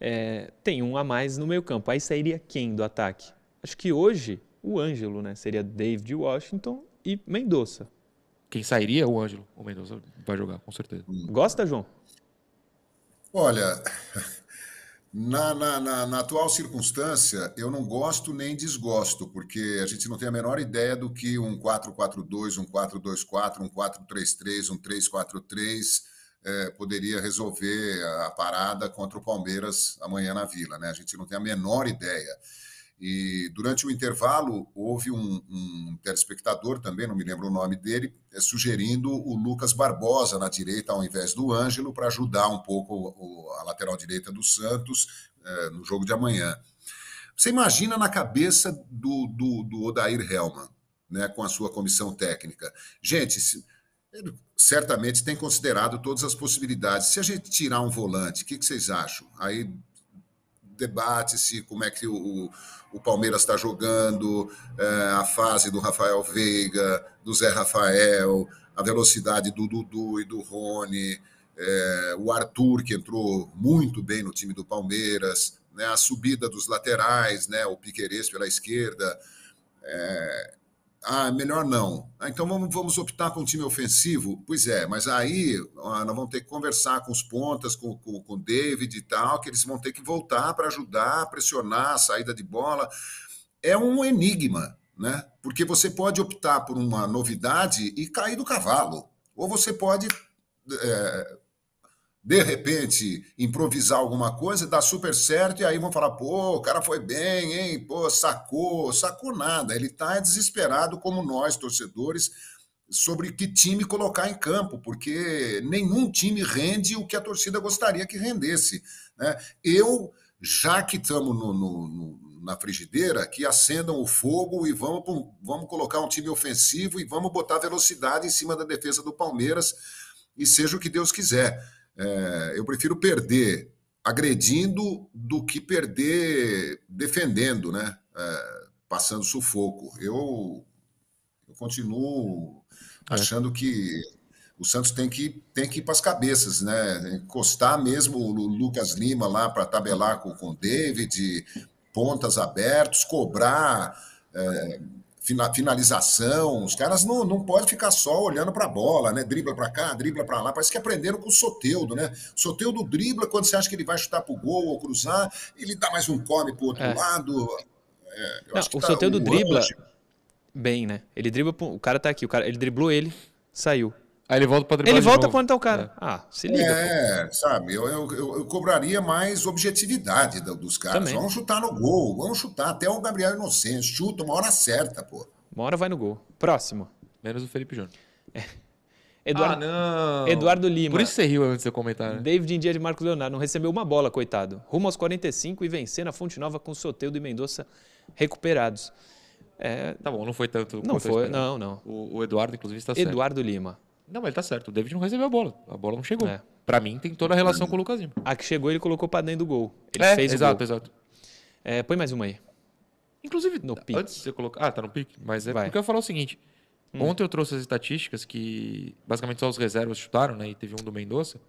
É, tem um a mais no meio campo. Aí sairia quem do ataque? Acho que hoje o Ângelo, né? Seria David Washington e Mendonça. Quem sairia? O Ângelo. O Mendonça vai jogar, com certeza. Gosta, João? Olha, Na, na, na, na, atual circunstância, eu não gosto nem desgosto, porque a gente não tem a menor ideia do que um 4-4-2, um 4-2-4, um 4-3-3, um 3-4-3 é, poderia resolver a parada contra o Palmeiras amanhã na Vila. Né? A gente não tem a menor ideia. E durante o intervalo, houve um, um telespectador também, não me lembro o nome dele, é, sugerindo o Lucas Barbosa na direita ao invés do Ângelo, para ajudar um pouco o, a lateral direita do Santos é, no jogo de amanhã. Você imagina na cabeça do, do, do Odair Helman, né, com a sua comissão técnica. Gente, se, certamente tem considerado todas as possibilidades. Se a gente tirar um volante, o que, que vocês acham? Aí debate-se como é que o, o Palmeiras está jogando, é, a fase do Rafael Veiga, do Zé Rafael, a velocidade do Dudu e do Rony, é, o Arthur, que entrou muito bem no time do Palmeiras, né, a subida dos laterais, né, o Piqueires pela esquerda. É, ah, melhor não. Ah, então vamos, vamos optar com um time ofensivo? Pois é, mas aí ah, nós vamos ter que conversar com os pontas, com, com, com o David e tal, que eles vão ter que voltar para ajudar, pressionar a saída de bola. É um enigma, né? Porque você pode optar por uma novidade e cair do cavalo. Ou você pode é, de repente, improvisar alguma coisa, dá super certo, e aí vão falar, pô, o cara foi bem, hein? Pô, sacou, sacou nada. Ele está desesperado, como nós, torcedores, sobre que time colocar em campo, porque nenhum time rende o que a torcida gostaria que rendesse. Né? Eu, já que estamos no, no, no, na frigideira, que acendam o fogo e vamos, vamos colocar um time ofensivo e vamos botar velocidade em cima da defesa do Palmeiras, e seja o que Deus quiser. É, eu prefiro perder agredindo do que perder defendendo, né? É, passando sufoco. Eu, eu continuo é. achando que o Santos tem que, tem que ir para as cabeças, né? Encostar mesmo o Lucas Lima lá para tabelar com, com o David, pontas abertos, cobrar. É, finalização. Os caras não, não podem ficar só olhando para a bola, né? Dribla para cá, dribla para lá. Parece que aprenderam com o Soteudo, né? O Soteudo dribla quando você acha que ele vai chutar para o gol ou cruzar, ele dá mais um come para o outro é. lado. É, não, o tá, Soteudo dribla bem, né? Ele dribla, o cara tá aqui, o cara, ele driblou ele, saiu. Aí ele volta para driblar Ele volta quando tá o cara. É. Ah, se liga. É, pô. sabe, eu, eu, eu, eu, cobraria mais objetividade dos caras. Também. Vamos chutar no gol, vamos chutar. Até o Gabriel Inocente chuta uma hora certa, pô. Uma hora vai no gol. Próximo. Menos o Felipe Júnior. É. Eduardo, ah, não. Eduardo Lima. Por isso você riu antes de seu comentário. Né? David em dia de Marcos Leonardo. Não recebeu uma bola, coitado. Rumo aos 45 e vencendo a Fonte Nova com Soteudo e Mendonça recuperados. É... Tá bom, não foi tanto. Não foi, não, não. O, o Eduardo, inclusive, está certo. Eduardo Lima. Não, mas ele tá certo. O David não recebeu a bola. A bola não chegou. É. Pra mim, tem toda a relação com o Lucas Lima. A que chegou, ele colocou pra dentro do gol. Ele é, fez exato, o gol. exato. É, põe mais uma aí. Inclusive, no pique. antes de você colocar. Ah, tá no pique. Mas é Vai. porque eu ia falar o seguinte. Hum. Ontem eu trouxe as estatísticas que basicamente só os reservas chutaram, né? E teve um do Mendonça.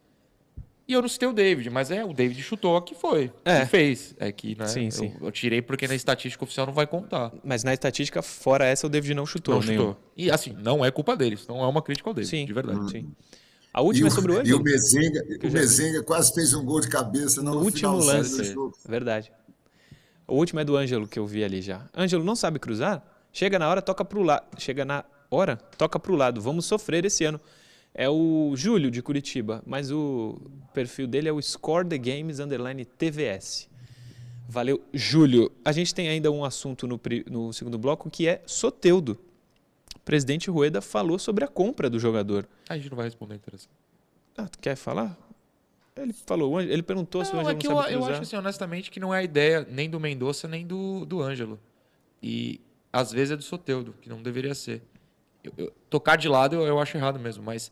E eu não citei o David, mas é, o David chutou que foi. É. Que fez. É que, né? Sim, sim. Eu, eu, tirei porque na estatística oficial não vai contar. Mas na estatística, fora essa, o David não chutou. Não nenhum. chutou. E assim, não é culpa deles. Não é uma crítica ao David, sim. de verdade. Hum. Sim. A última é sobre o E o Mezenga, o Mezenga quase fez um gol de cabeça no, no último lance. Verdade. O último é do Ângelo que eu vi ali já. Ângelo não sabe cruzar? Chega na hora, toca pro lado. Chega na hora, toca pro lado. Vamos sofrer esse ano é o Júlio de Curitiba, mas o perfil dele é o Score the Games underline TVS. Valeu, Júlio. A gente tem ainda um assunto no, no segundo bloco que é Soteudo. O presidente Rueda falou sobre a compra do jogador. A gente não vai responder, interessante. Ah, tu quer falar? Ele falou, ele perguntou não, se o Ângelo é não sabe eu, cruzar. Eu acho assim, honestamente, que não é a ideia nem do Mendonça nem do, do Ângelo. E às vezes é do Soteudo, que não deveria ser. Eu, eu, tocar de lado eu, eu acho errado mesmo, mas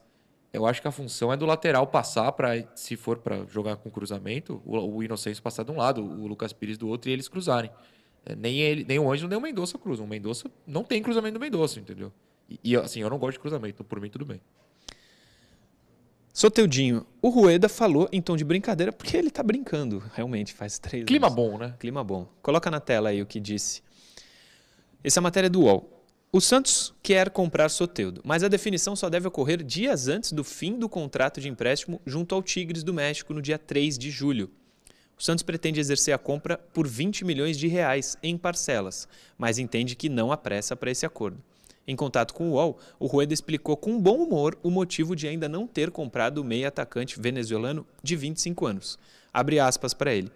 eu acho que a função é do lateral passar para, se for para jogar com cruzamento, o, o Inocêncio passar de um lado, o Lucas Pires do outro e eles cruzarem. É, nem, ele, nem o Ângelo nem o Mendonça cruzam. O Mendonça não tem cruzamento do Mendonça, entendeu? E, e, assim, eu não gosto de cruzamento, então por mim tudo bem. Soteudinho, o Rueda falou em tom de brincadeira, porque ele tá brincando, realmente, faz três Clima anos. bom, né? Clima bom. Coloca na tela aí o que disse. Essa é a matéria do UOL. O Santos quer comprar Soteudo, mas a definição só deve ocorrer dias antes do fim do contrato de empréstimo junto ao Tigres do México no dia 3 de julho. O Santos pretende exercer a compra por 20 milhões de reais em parcelas, mas entende que não há pressa para esse acordo. Em contato com o UOL, o Rueda explicou com bom humor o motivo de ainda não ter comprado o meio atacante venezuelano de 25 anos. Abre aspas para ele.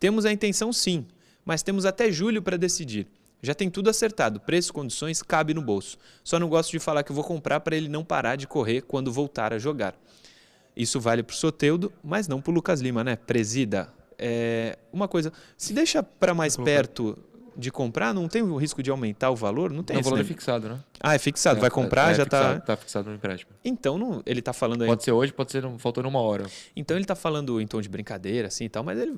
Temos a intenção sim, mas temos até julho para decidir. Já tem tudo acertado, preço, condições, cabe no bolso. Só não gosto de falar que vou comprar para ele não parar de correr quando voltar a jogar. Isso vale para o Soteudo, mas não para o Lucas Lima, né? Presida, é, uma coisa, se deixa para mais perto de comprar, não tem o risco de aumentar o valor? Não tem Não, o valor é fixado, né? Ah, é fixado. É, Vai comprar, é, já é fixado, tá. Fixado no empréstimo. Então não, ele tá falando aí. Pode ser hoje, pode ser faltando uma hora. Então ele tá falando em tom de brincadeira, assim e tal, mas ele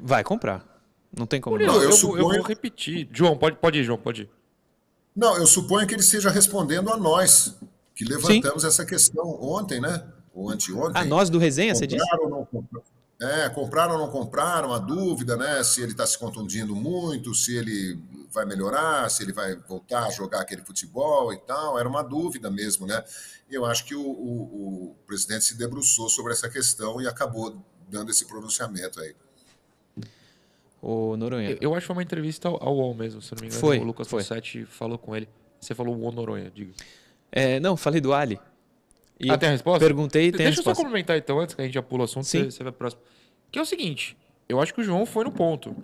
vai comprar. Não tem como Não, não. eu, eu eu suponho- vou repetir. João, pode, pode ir, João, pode ir. Não, eu suponho que ele esteja respondendo a nós, que levantamos essa questão ontem, né? Ou anteontem. Ah, nós do resenha, você disse? Compraram ou não compraram? É, compraram ou não compraram, a dúvida, né? Se ele está se contundindo muito, se ele vai melhorar, se ele vai voltar a jogar aquele futebol e tal. Era uma dúvida mesmo, né? E eu acho que o, o- o presidente se debruçou sobre essa questão e acabou dando esse pronunciamento aí. Ô, Noronha. Eu, eu acho que foi uma entrevista ao, ao UOL mesmo, se não me engano. Foi, O Lucas foi. Fossetti falou com ele. Você falou o Noronha, diga. É, não, falei do Ali. E ah, tem a resposta? Perguntei e tem a Deixa eu só resposta. complementar então, antes que a gente já pula o assunto, Sim. você, vai próximo. Que é o seguinte, eu acho que o João foi no ponto.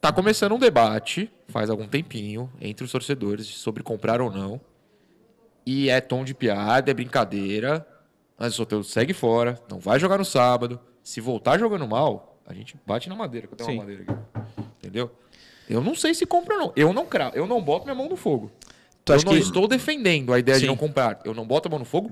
Tá começando um debate, faz algum tempinho, entre os torcedores sobre comprar ou não. E é tom de piada, é brincadeira. Mas o Soteldo segue fora, não vai jogar no sábado. Se voltar jogando mal, a gente bate na madeira, que eu tenho Sim. uma madeira aqui. Entendeu? Eu não sei se compra ou não. Eu não cravo, eu não boto minha mão no fogo. Tu eu não que- estou defendendo a ideia Sim. de não comprar. Eu não boto a mão no fogo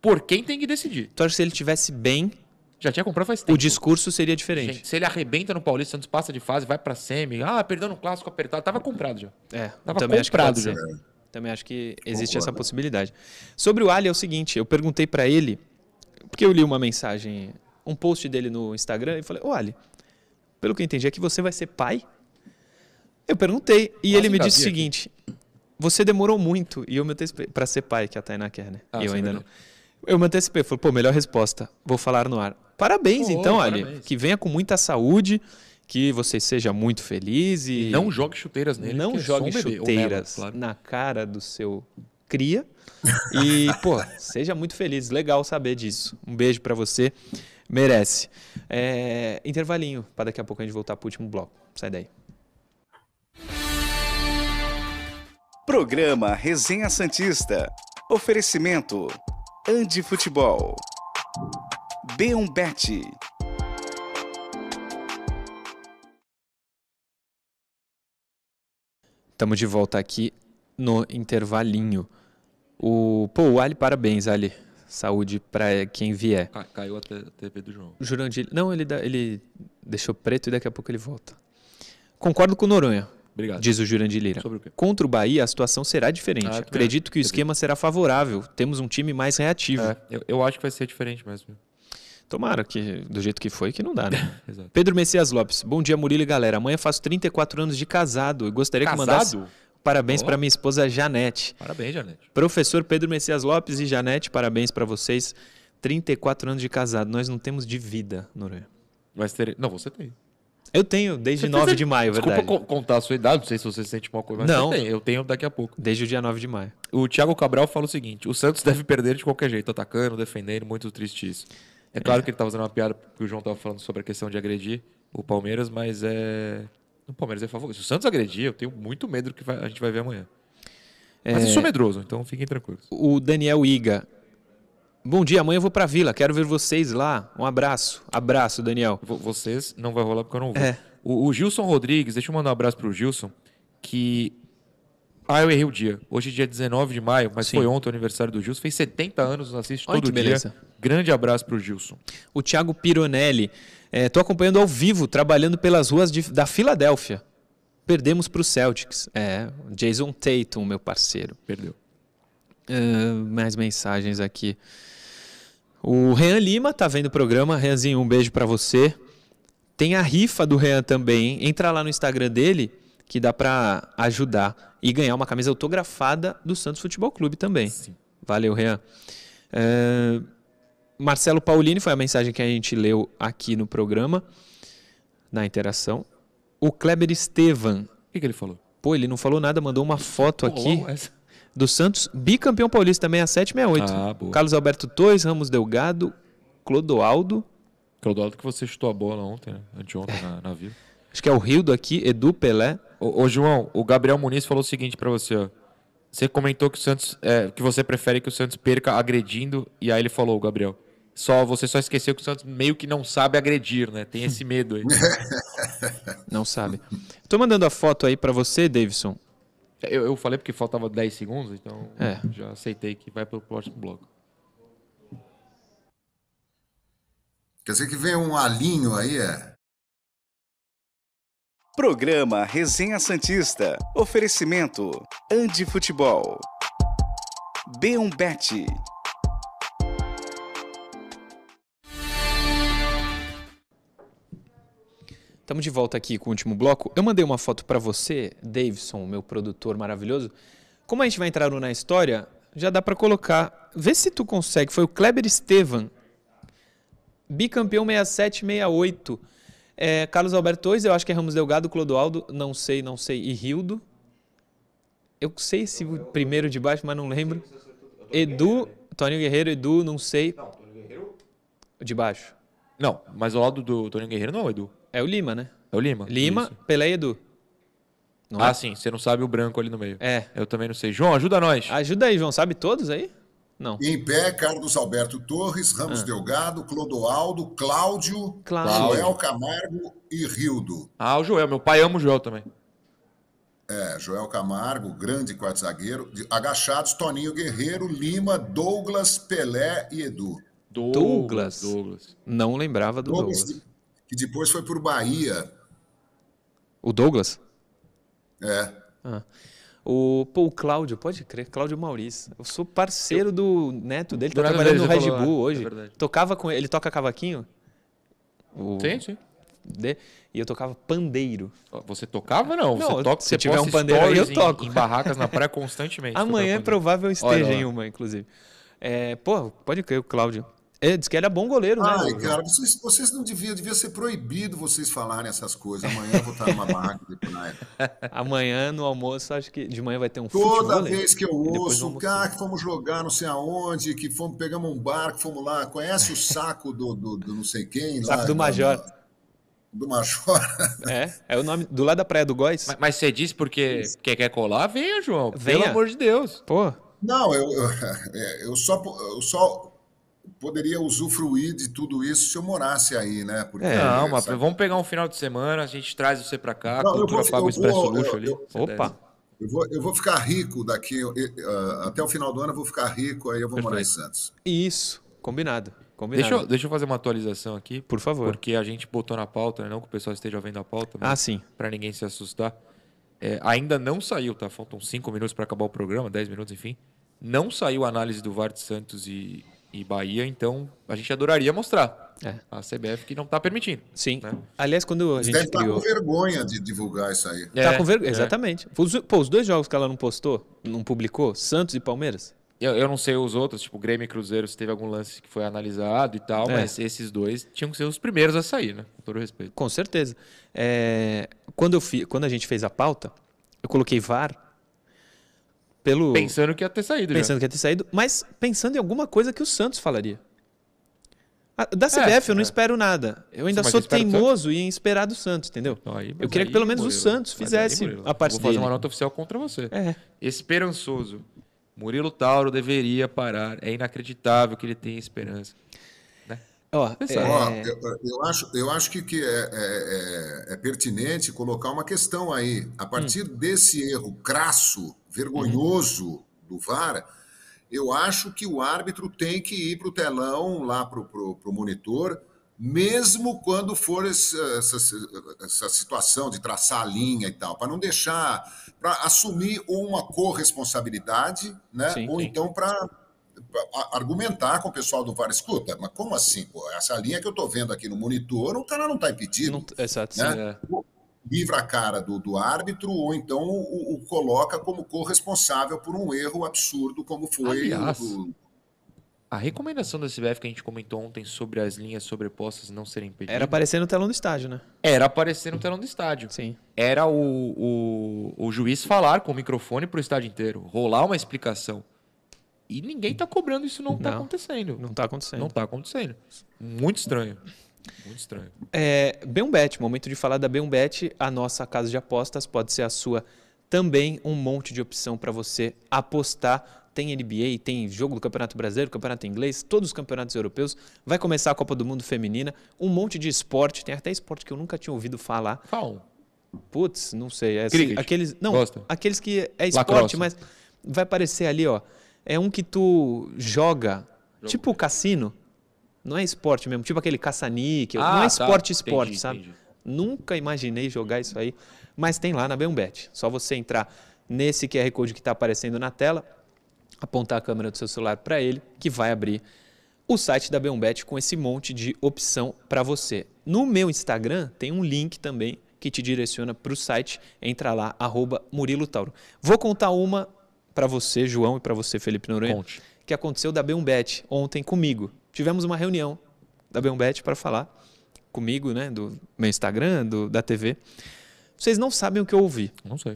por quem tem que decidir. Tu acha que se ele tivesse bem, Já tinha comprado faz tempo. o discurso seria diferente? Gente, se ele arrebenta no Paulista, Santos passa de fase, vai pra semi. Ah, perdeu no clássico apertado. Tava comprado já. É, Tava também acho que comprado já. ser. Também acho que existe Concordo. essa possibilidade. Sobre o Ali é o seguinte, eu perguntei pra ele, porque eu li uma mensagem, um post dele no Instagram e falei: "Ô Ali, pelo que eu entendi é que você vai ser pai?" Eu perguntei e Quase ele me disse o seguinte: "Você demorou muito e eu me antecipei para ser pai, que a Tainá quer, né? Ah, e eu ainda não. Eu me antecipei, falei: "Pô, melhor resposta. Vou falar no ar." Parabéns Pô, então, Ali. parabéns. Que venha com muita saúde, que você seja muito feliz e Não jogue chuteiras nele. não é jogue um bebê. Chuteiras nela, claro. na cara do seu cria. E, pô, seja muito feliz. Legal saber disso. Um beijo pra você. Merece. É, intervalinho, para daqui a pouco a gente voltar pro último bloco. Sai daí. Programa Resenha Santista. Oferecimento: Andi Futebol. B1Bet. Estamos de volta aqui no intervalinho. O, pô, o Ali, parabéns, Ali. Saúde pra quem vier. Ca- Caiu a TV do João. Jurandir. Não, ele, dá- ele deixou preto e daqui a pouco ele volta. Concordo com o Noronha, Obrigado. diz o Jurandir Lira. Sobre o quê? Contra o Bahia, a situação será diferente. Ah, eu Acredito acho. que o esquema será favorável. Temos um time mais reativo. É, eu, eu acho que vai ser diferente mesmo. Tomara que, do jeito que foi, que não dá, né? [laughs] Pedro Messias Lopes. Bom dia, Murilo e galera. Amanhã faço 34 anos de casado e gostaria que mandasse Casado? Parabéns Ó. para minha esposa Janete. Parabéns, Janete. Professor Pedro Messias Lopes e Janete, parabéns para vocês. 34 anos de casado. Nós não temos de vida, Noronha. Mas ter... Não, você tem. Eu tenho desde Você 9 fez- de maio, Desculpa verdade. co- contar a sua idade, não sei se você sente uma coisa, mas Não. tem. Eu tenho daqui a pouco. Desde o dia 9 de maio. O Thiago Cabral fala o seguinte: o Santos deve perder de qualquer jeito, atacando, defendendo, muito triste isso. É claro que ele tá fazendo uma piada porque o João tava falando sobre a questão de agredir o Palmeiras, mas é. O Palmeiras é favorito. Se o Santos agredir, eu tenho muito medo do que vai- a gente vai ver amanhã. Mas É. eu sou medroso, então fiquem tranquilos. O Daniel Iga. Bom dia, amanhã eu vou pra vila. Quero ver vocês lá. Um abraço. Abraço, Daniel. Vo- Vocês não vai rolar porque eu não vou. É. O, o Gilson Rodrigues, deixa eu mandar um abraço pro Gilson, que. Ah, eu errei o dia. Hoje é dia 19 de maio, mas Sim. foi ontem o aniversário do Gilson. Fez 70 anos, nos assiste Olha todo dia. beleza. Grande abraço pro Gilson. O Thiago Pironelli. Estou acompanhando ao vivo, trabalhando pelas ruas de- da Filadélfia. Perdemos para o Celtics. É, Jason Tatum, meu parceiro. Perdeu. Ah, mais mensagens aqui. O Rean Lima tá vendo o programa. Reanzinho, um beijo para você. Tem a rifa do Rean também. hein? Entra lá no Instagram dele que dá para ajudar e ganhar uma camisa autografada do Santos Futebol Clube também. Sim. Valeu, Rean. É, Marcelo Paulini foi a mensagem que a gente leu aqui no programa, na interação. O Kleber Estevan. O que, que ele falou? Pô, ele não falou nada, mandou uma foto aqui logo essa. do Santos, bicampeão paulista, 67 68. Ah, boa. Carlos Alberto Torres, Ramos Delgado, Clodoaldo, Clodoaldo que você chutou a bola ontem, né? anteontem na, na Vila. [laughs] acho que é o Rildo aqui, Edu Pelé. Ô, ô, João, o Gabriel Muniz falou o seguinte pra você, ó. Você comentou que o Santos, é, que você prefere que o Santos perca agredindo, e aí ele falou, Gabriel, só você só esqueceu que o Santos meio que não sabe agredir, né? Tem esse medo aí. [laughs] Não sabe. Tô mandando a foto aí pra você, Davidson. eu, eu falei porque faltava 10 segundos, então É. já aceitei que vai pro próximo bloco. Quer dizer que vem um alinho aí, é? Programa Resenha Santista. Oferecimento Andi Futebol. B1 Estamos de volta aqui com o último bloco. Eu mandei uma foto para você, Davidson, meu produtor maravilhoso. Como a gente vai entrar no na história, já dá para colocar. Vê se tu consegue. Foi o Kleber Estevan, bicampeão 67-68. É, Carlos Alberto Torres, eu acho que é Ramos Delgado, Clodoaldo, não sei, não sei, e Rildo. Eu sei esse primeiro de baixo, mas não lembro. Edu, Toninho Guerreiro, Edu, não sei. De baixo. Não, mas ao lado do Toninho Guerreiro não, Edu. É o Lima, né? É o Lima. Lima, Isso. Pelé e Edu. Não Ah, é? sim, você não sabe o branco ali no meio. É. Eu também não sei. João, ajuda nós. Ajuda aí, João. Sabe todos aí? Não. Em pé, Carlos Alberto Torres, Ramos Ah. Delgado, Clodoaldo, Cláudio, Cláudio. Joel Camargo e Rildo. Ah, o Joel. Meu pai ama o Joel também. É, Joel Camargo, grande quarto zagueiro. Agachados, Toninho Guerreiro, Lima, Douglas, Pelé e Edu. Douglas. Douglas. Não lembrava do Douglas, Douglas. Que depois foi por Bahia. O Douglas? É. Ah. O, pô, o Cláudio, pode crer, Cláudio Maurício. Eu sou parceiro do neto dele, Do tá neto trabalhando no Red Bull hoje. é verdade. Tocava com ele, ele toca cavaquinho? O Sim, sim. D, e eu tocava pandeiro. Você tocava, não? Não, você toca, se você tiver um pandeiro aí, eu stories em- toco. Em, barracas na praia constantemente. [laughs] Amanhã é provável eu esteja Olha em uma, inclusive. É, pô, pode crer, o Cláudio. Ele disse que ele é bom goleiro, né? Ai, cara, vocês, vocês não deviam, devia ser proibido vocês falarem essas coisas. Amanhã eu vou estar numa barraca de praia. [laughs] Amanhã no almoço, acho que de manhã vai ter um Toda futebol. vez que eu ouço, almoço. cara, que fomos jogar não sei aonde, que fomos, pegamos um barco, fomos lá, conhece o saco do, do, do não sei quem? Saco lá, do Major. da- do Major. [laughs] É, é o nome do lado da praia do Góis. Mas, mas você disse porque, porque quer colar? Venha, João. Venha. Pelo amor de Deus. Pô, Não, eu, eu, [laughs] é, eu só, eu só poderia usufruir de tudo isso se eu morasse aí, né? Porque, É. não, mas sabe, vamos pegar um final de semana, a gente traz você pra cá, Não, eu cultura vou- paga o eu expresso vou- luxo eu- ali. eu- opa. eu, vou, eu vou ficar rico daqui, eu- eu- até o final do ano eu vou ficar rico, aí eu vou morar em Perfeito. Santos. Isso, combinado. Combinado. Deixa eu, deixa eu fazer uma atualização aqui. Por favor. Porque a gente botou na pauta, né? não que o pessoal esteja vendo a pauta, mas Ah, sim. para ninguém se assustar. É, ainda não saiu, tá? Faltam cinco minutos para acabar o programa, 10 minutos, enfim. Não saiu a análise do VAR de Santos e, e Bahia, então a gente adoraria mostrar. É. A CBF que não tá permitindo. Sim. Né? Aliás, quando a Você gente deve estar criou. com vergonha de divulgar isso aí. Tá É, com vergonha. é. Exatamente. Pô, os dois jogos que ela não postou, não publicou, Santos e Palmeiras. Eu, eu não sei os outros, tipo Grêmio e Cruzeiro, se teve algum lance que foi analisado e tal, É. mas esses dois tinham que ser os primeiros a sair, né? Com todo respeito. Com certeza. É, quando, eu fi, quando a gente fez a pauta, eu coloquei VAR pelo. Pensando que ia ter saído pensando que ia ter saído, mas pensando em alguma coisa que o Santos falaria. Da CBF eu não é. espero nada. Eu ainda mas sou eu teimoso em esperar do Santos, entendeu? já. Aí- eu queria que aí, pelo menos o Murilo, Santos mas aí, fizesse Murilo, a parte Vou fazer dele. uma nota oficial contra você. É. Esperançoso. Murilo Tauro deveria parar. É inacreditável que ele tenha esperança. Ó, Pensa, Ó, é, eu, eu acho, eu acho que, que é, é- é- é pertinente colocar uma questão aí. A partir desse erro crasso, vergonhoso do VAR, eu acho que o árbitro tem que ir para o telão, lá para o monitor, mesmo quando for esse- essa, essa situação de traçar a linha e tal, para não deixar, para assumir uma corresponsabilidade, né? Sim, ou sim. então para argumentar com o pessoal do VAR. Escuta, mas como assim? Pô, essa linha que eu estou vendo aqui no monitor, o cara não está impedido. não- exato, sim. né? livra a cara do, do árbitro ou então o, o coloca como corresponsável por um erro absurdo como foi Aliás, o do- A recomendação da CBF que a gente comentou ontem sobre as linhas sobrepostas não serem impedidas Era aparecer no telão do estádio, né? era aparecer no telão do estádio. Sim. Era o, o, o juiz falar com o microfone pro estádio inteiro, rolar uma explicação. E ninguém tá cobrando isso, não, tá Não. acontecendo. Não tá acontecendo. Não tá acontecendo. Muito estranho. Muito estranho. É, Bembet, momento de falar da Bembet, a nossa casa de apostas pode ser a sua também, um monte de opção para você apostar. Tem NBA, tem jogo do Campeonato Brasileiro, Campeonato Inglês, todos os campeonatos europeus. Vai começar a Copa do Mundo Feminina, um monte de esporte, tem até esporte que eu nunca tinha ouvido falar. Fala um. Putz, não sei, é assim, Cricket. aqueles, não, Gosta? aqueles que é esporte, Lacrosse. mas vai aparecer ali, ó. É um que tu joga, tipo o cassino. Não é esporte mesmo, tipo aquele caça-níquel. não Ah, é tá. esporte, esporte, Entendi, sabe? entendi. Nunca imaginei jogar isso aí, mas tem lá na Bembet. Só você entrar nesse QR Code que está aparecendo na tela, apontar a câmera do seu celular para ele, que vai abrir o site da Bembet com esse monte de opção para você. No meu Instagram tem um link também que te direciona para o site. Entra lá, arroba Murilo Tauro. Vou contar uma para você, João, e para você, Felipe Noronha, Conte. que aconteceu da Bembet ontem comigo. Tivemos uma reunião da Bembet para falar comigo, né, do meu Instagram, do, da TV. Vocês não sabem o que eu ouvi. Não sei.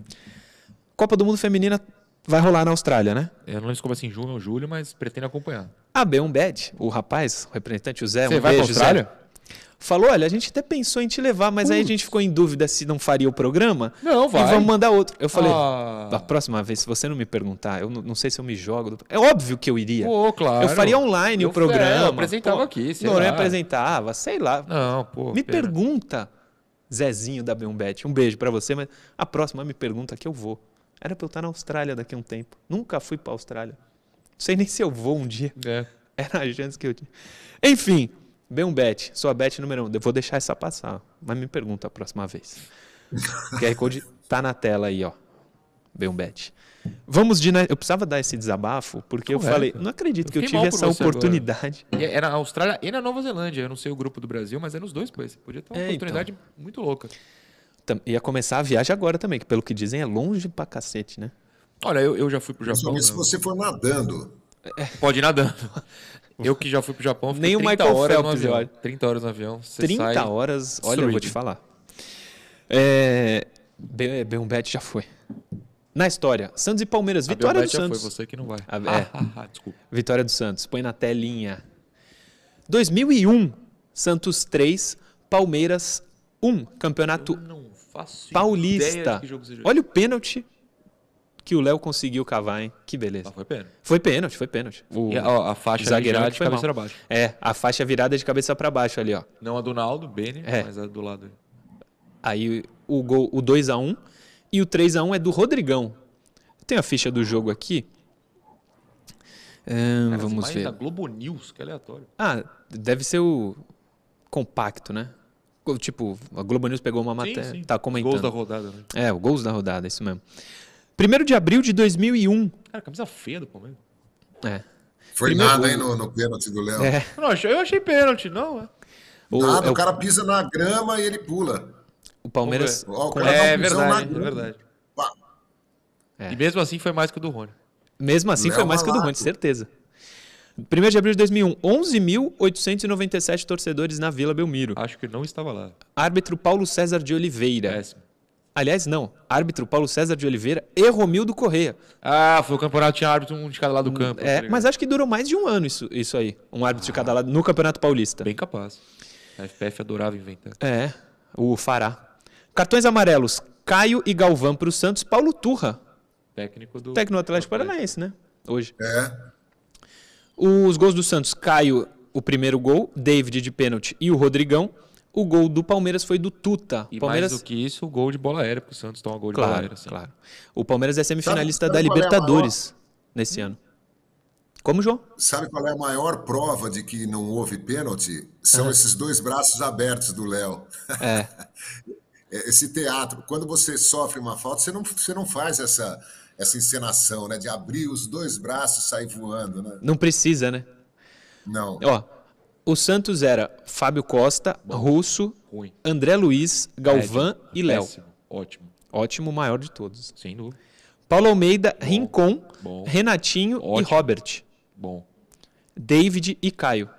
Copa do Mundo Feminina vai rolar na Austrália, né? Eu não lembro se começa em junho ou julho, mas pretendo acompanhar. A B1Bet, o rapaz, o representante, o Zé, Você um vai pra beijo, Zé. Falou, olha, a gente até pensou em te levar, mas aí a gente ficou em dúvida se não faria o programa. Não, E vai. vamos mandar outro. Eu falei, Ah. da próxima vez, se você não me perguntar, eu não, sei se eu me jogo. do- É óbvio que eu iria. Pô, claro. Eu faria online Eu- o programa. é, eu apresentava aqui, sei Não, lá. apresentava, sei lá. Não, pô. me pena. pergunta, Zezinho da B1Bet. Um beijo pra você, mas a próxima me pergunta que eu vou. Era pra eu estar na Austrália daqui a um tempo. Nunca fui pra Austrália. Não sei nem se eu vou um dia. É. Era a chance que eu tinha. Enfim, B1Bet, sua bet número um. Eu vou deixar essa passar, mas me pergunta a próxima vez. [laughs] O QR Code tá na tela aí, ó. B1Bet. Vamos de. Eu precisava dar esse desabafo, porque eu Correto. falei, não acredito Eu que eu tive essa oportunidade. E é na Austrália e na Nova Zelândia. Eu não sei o grupo do Brasil, mas é nos dois países. Podia ter uma É, oportunidade muito louca. Tam- Ia começar a viagem agora também, que pelo que dizem é longe pra cacete, né? Olha, eu, eu já fui pro Japão. Principalmente se né? você for nadando. Pode ir nadando. [laughs] Eu que já fui pro Japão, Nem o 30 Michael horas no Phelps, eu avião. acho. 30 horas no avião. Você 30 sai horas, olha, eu vou te falar. É, B- B1Bet já foi. Na história, Santos e Palmeiras, A vitória do Santos. foi, você que não vai. Ah, é. Ah, ah, desculpa. Vitória do Santos. Põe na telinha. 2001, Santos 3, Palmeiras 1. Campeonato Paulista. Olha o pênalti que o Léo conseguiu cavar, hein? Que beleza. Ah, foi pena. Foi pênalti, foi pênalti. O E, ó, a faixa ligeira que de cabeça mal. pra baixo. É, a faixa virada de cabeça para baixo ali, ó. Não a do Naldo, Beni, É. mas a do lado. Aí o gol, o 2 a 1 e o 3 a 1 é do Rodrigão. Tem a ficha do jogo aqui. Ahn, Cara, vamos ver. Da Globo News, que é aleatório. Ah, deve ser o compacto, né? Tipo, a Globo News pegou uma matéria, sim. tá Os comentando. Gols da rodada, né? É, o gols da rodada, isso mesmo. 1 de abril de 2001. Cara, camisa feia do Palmeiras. É. Foi Primeiro nada, gol. hein, no, no pênalti do Léo. É. Não, eu achei- pênalti, não. É, O, Nada, é o o, cara pisa na grama e ele pula. o Palmeiras. O cara é verdade, na é verdade. Pá. É. E mesmo assim foi mais que o do Rony. Mesmo assim, Léo foi mais que o do Malato. Rony, certeza. 1 de abril de 2001, 11.897 torcedores na Vila Belmiro. Acho que não estava lá. Árbitro Paulo César de Oliveira. Péssimo. Aliás, não. Árbitro Paulo César de Oliveira e Romildo Correia. Ah, foi o campeonato, tinha árbitro um de cada lado do campo. tá É, ligado? mas acho que durou mais de um ano isso, isso aí. Um árbitro de cada lado no Campeonato Paulista. Bem capaz. A FPF adorava inventar. É, o Fará. Cartões amarelos. Caio e Galvão para o Santos. Paulo Turra, Técnico do. técnico do Atlético Paranaense, né? Hoje. É. Os gols do Santos, Caio, o primeiro gol, David de pênalti e o Rodrigão. O gol do Palmeiras foi do Tuta. E Palmeiras, mais do que isso, o gol de bola aérea, porque o Santos toma gol de bola claro, aérea. assim. claro. O Palmeiras é semifinalista Sabe- da sabe qual é Libertadores nesse ano. Como, João? Sabe qual é a maior prova de que não houve pênalti? São esses dois braços abertos do Léo. É. [laughs] É, Esse teatro. Quando você sofre uma falta, você não, você não faz essa, essa encenação, né? De abrir os dois braços e sair voando, né? Não precisa, né? Não. Ó, o Santos era Fábio Costa, Russo, Ruim. André Luiz, Galvão Péssimo. e Léo. Péssimo. Ótimo. Ótimo, o maior de todos. Sem dúvida. Paulo Almeida, Rincon, Bom. Renatinho e Ótimo. Robert. Bom. David e Caio.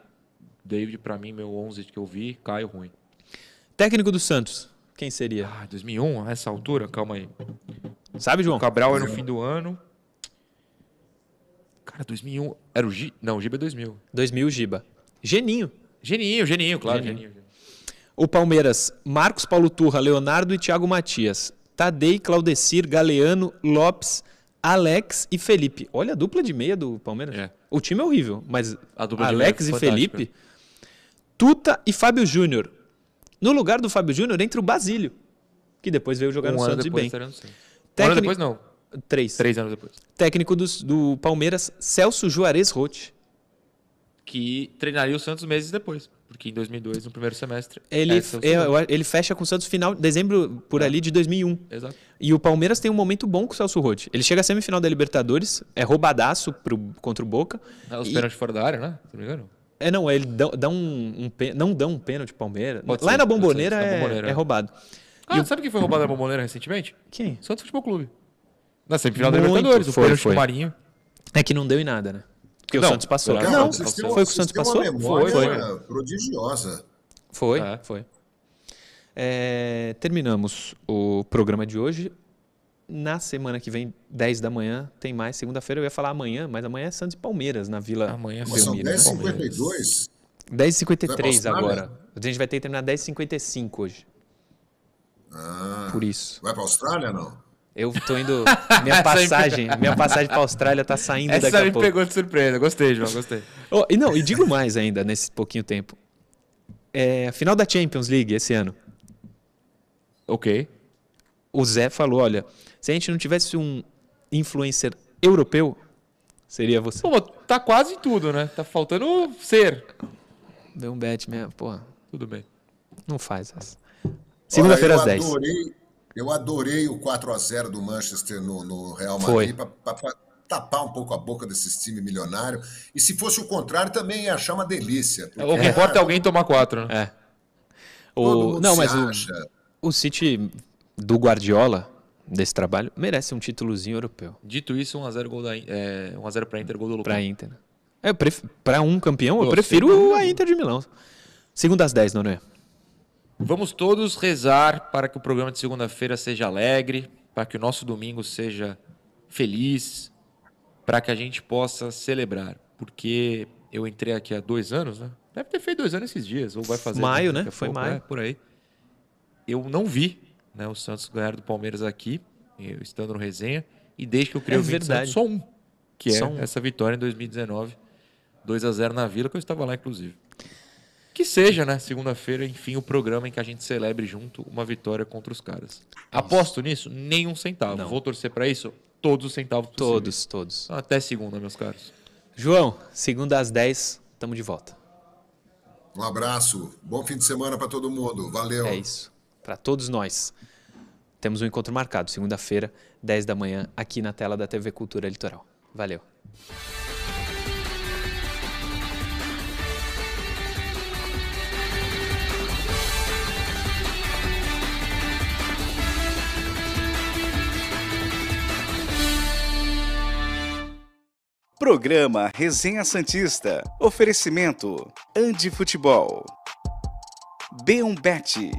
David, pra mim, meu 11 que eu vi, Caio ruim. Técnico do Santos, quem seria? Ah, 2001, a essa altura? Calma aí. Sabe, João? O Cabral é no fim do ano. Cara, 2001. Era o Giba? Não, o Giba é 2000. 2000, Giba. Geninho. Geninho, Geninho, claro. Geninho. Geninho. O Palmeiras, Marcos Paulo Turra, Leonardo e Thiago Matias. Tadei, Claudecir, Galeano, Lopes, Alex e Felipe. Olha a dupla de meia do Palmeiras. É. O time é horrível, mas A dupla de Alex e Felipe. Tuta e Fábio Júnior. No lugar do Fábio Júnior entra o Basílio, que depois veio jogar Um no ano Santos e depois bem. no. Um Técnico- depois, não. Três. Três anos depois. Técnico dos- do, Palmeiras, Celso Juarez Roth. Que treinaria o Santos meses depois. Porque em 2002, no primeiro semestre. Ele, é o é, ele fecha com o Santos final de dezembro, por ali, de 2001. Exato. E o Palmeiras tem um momento bom com o Celso Roth. Ele chega à semifinal da Libertadores, é roubadaço pro, contra o Boca. Ah, Os E- pênaltis fora da área, né? Se não me engano. É, não, ele dá, dá um, um pê- não dá um pênalti Palmeiras. Pode Lá ser, na pode Bomboneira ser, na é, Bombonera. é roubado. Ah, sabe quem foi roubado na bomboneira recentemente? Quem? Santos Futebol Clube. Na semifinal da Muito, Libertadores. O foi, pênalti foi. do Marinho. É que não deu em nada, né? Porque o Não, Santos passou. pelo Não, foi que o Santos passou? Uma memória Foi, prodigiosa. Foi, É. foi. É, terminamos o programa de hoje. Na semana que vem, 10 da manhã, tem mais. Segunda-feira eu ia falar amanhã, mas amanhã é Santos e Palmeiras na Vila Amanhã Mas são Belmiro. 10h52. 10h53 Vai pra Austrália? agora. A gente vai ter que terminar 10h55 hoje. Ah, Por isso. vai para a Austrália não? Eu tô indo. [laughs] Minha passagem, minha passagem pra Austrália tá saindo daqui Essa a me pouco. pegou de surpresa. Gostei, João, gostei. [laughs] Oh, e não, e digo mais ainda nesse pouquinho tempo. É, final da Champions League esse ano. ok. O Zé falou: olha, se a gente não tivesse um influencer europeu, seria você. Pô, tá quase tudo, né? Tá faltando ser. Deu um bet mesmo, porra. Tudo bem. Não faz essa. Segunda-feira às Olha, 10. eu Adorei, eu adorei o 4x0 do Manchester no, no Real. Madrid para tapar um pouco a boca desses times milionários. E se fosse o contrário, também ia achar uma delícia. porque, O que importa é alguém tomar quatro, né? É. O, não, mas o, acha. o City do Guardiola, desse trabalho, merece um títulozinho europeu Dito isso, 1x0 gol da é, 1x0 pra Inter, gol do Lucas. pra Inter. É, pref... Pra um campeão, eu prefiro a Inter de Milão. Segunda às 10, não é? Vamos todos rezar para que o programa de segunda-feira seja alegre, para que o nosso domingo seja feliz, para que a gente possa celebrar. Porque eu entrei aqui há dois anos, né? Deve ter feito dois anos esses dias, ou vai fazer. Maio, né? Foi pouco, maio. é, por aí. Eu não vi né, o Santos ganhar do Palmeiras aqui, eu estando no resenha, e desde que eu criei É o 20 verdade. Santos, só um, que Só é um. essa vitória em 2019, 2 a 0 na Vila, que eu estava lá, inclusive. Que seja, né, segunda-feira, enfim, o programa em que a gente celebre junto uma vitória contra os caras. Aposto nisso? Nenhum centavo. Não. Vou torcer para isso? Todos os centavos possíveis. Todos, todos. Então, até segunda, meus caros. João, segunda às 10, tamo de volta. Um abraço, bom fim de semana para todo mundo. Valeu. É isso. Pra todos nós. Temos um encontro marcado, segunda-feira, 10 da manhã, aqui na tela da TV Cultura Litoral. Valeu. Programa Resenha Santista. Oferecimento Andi Futebol. B1Bet.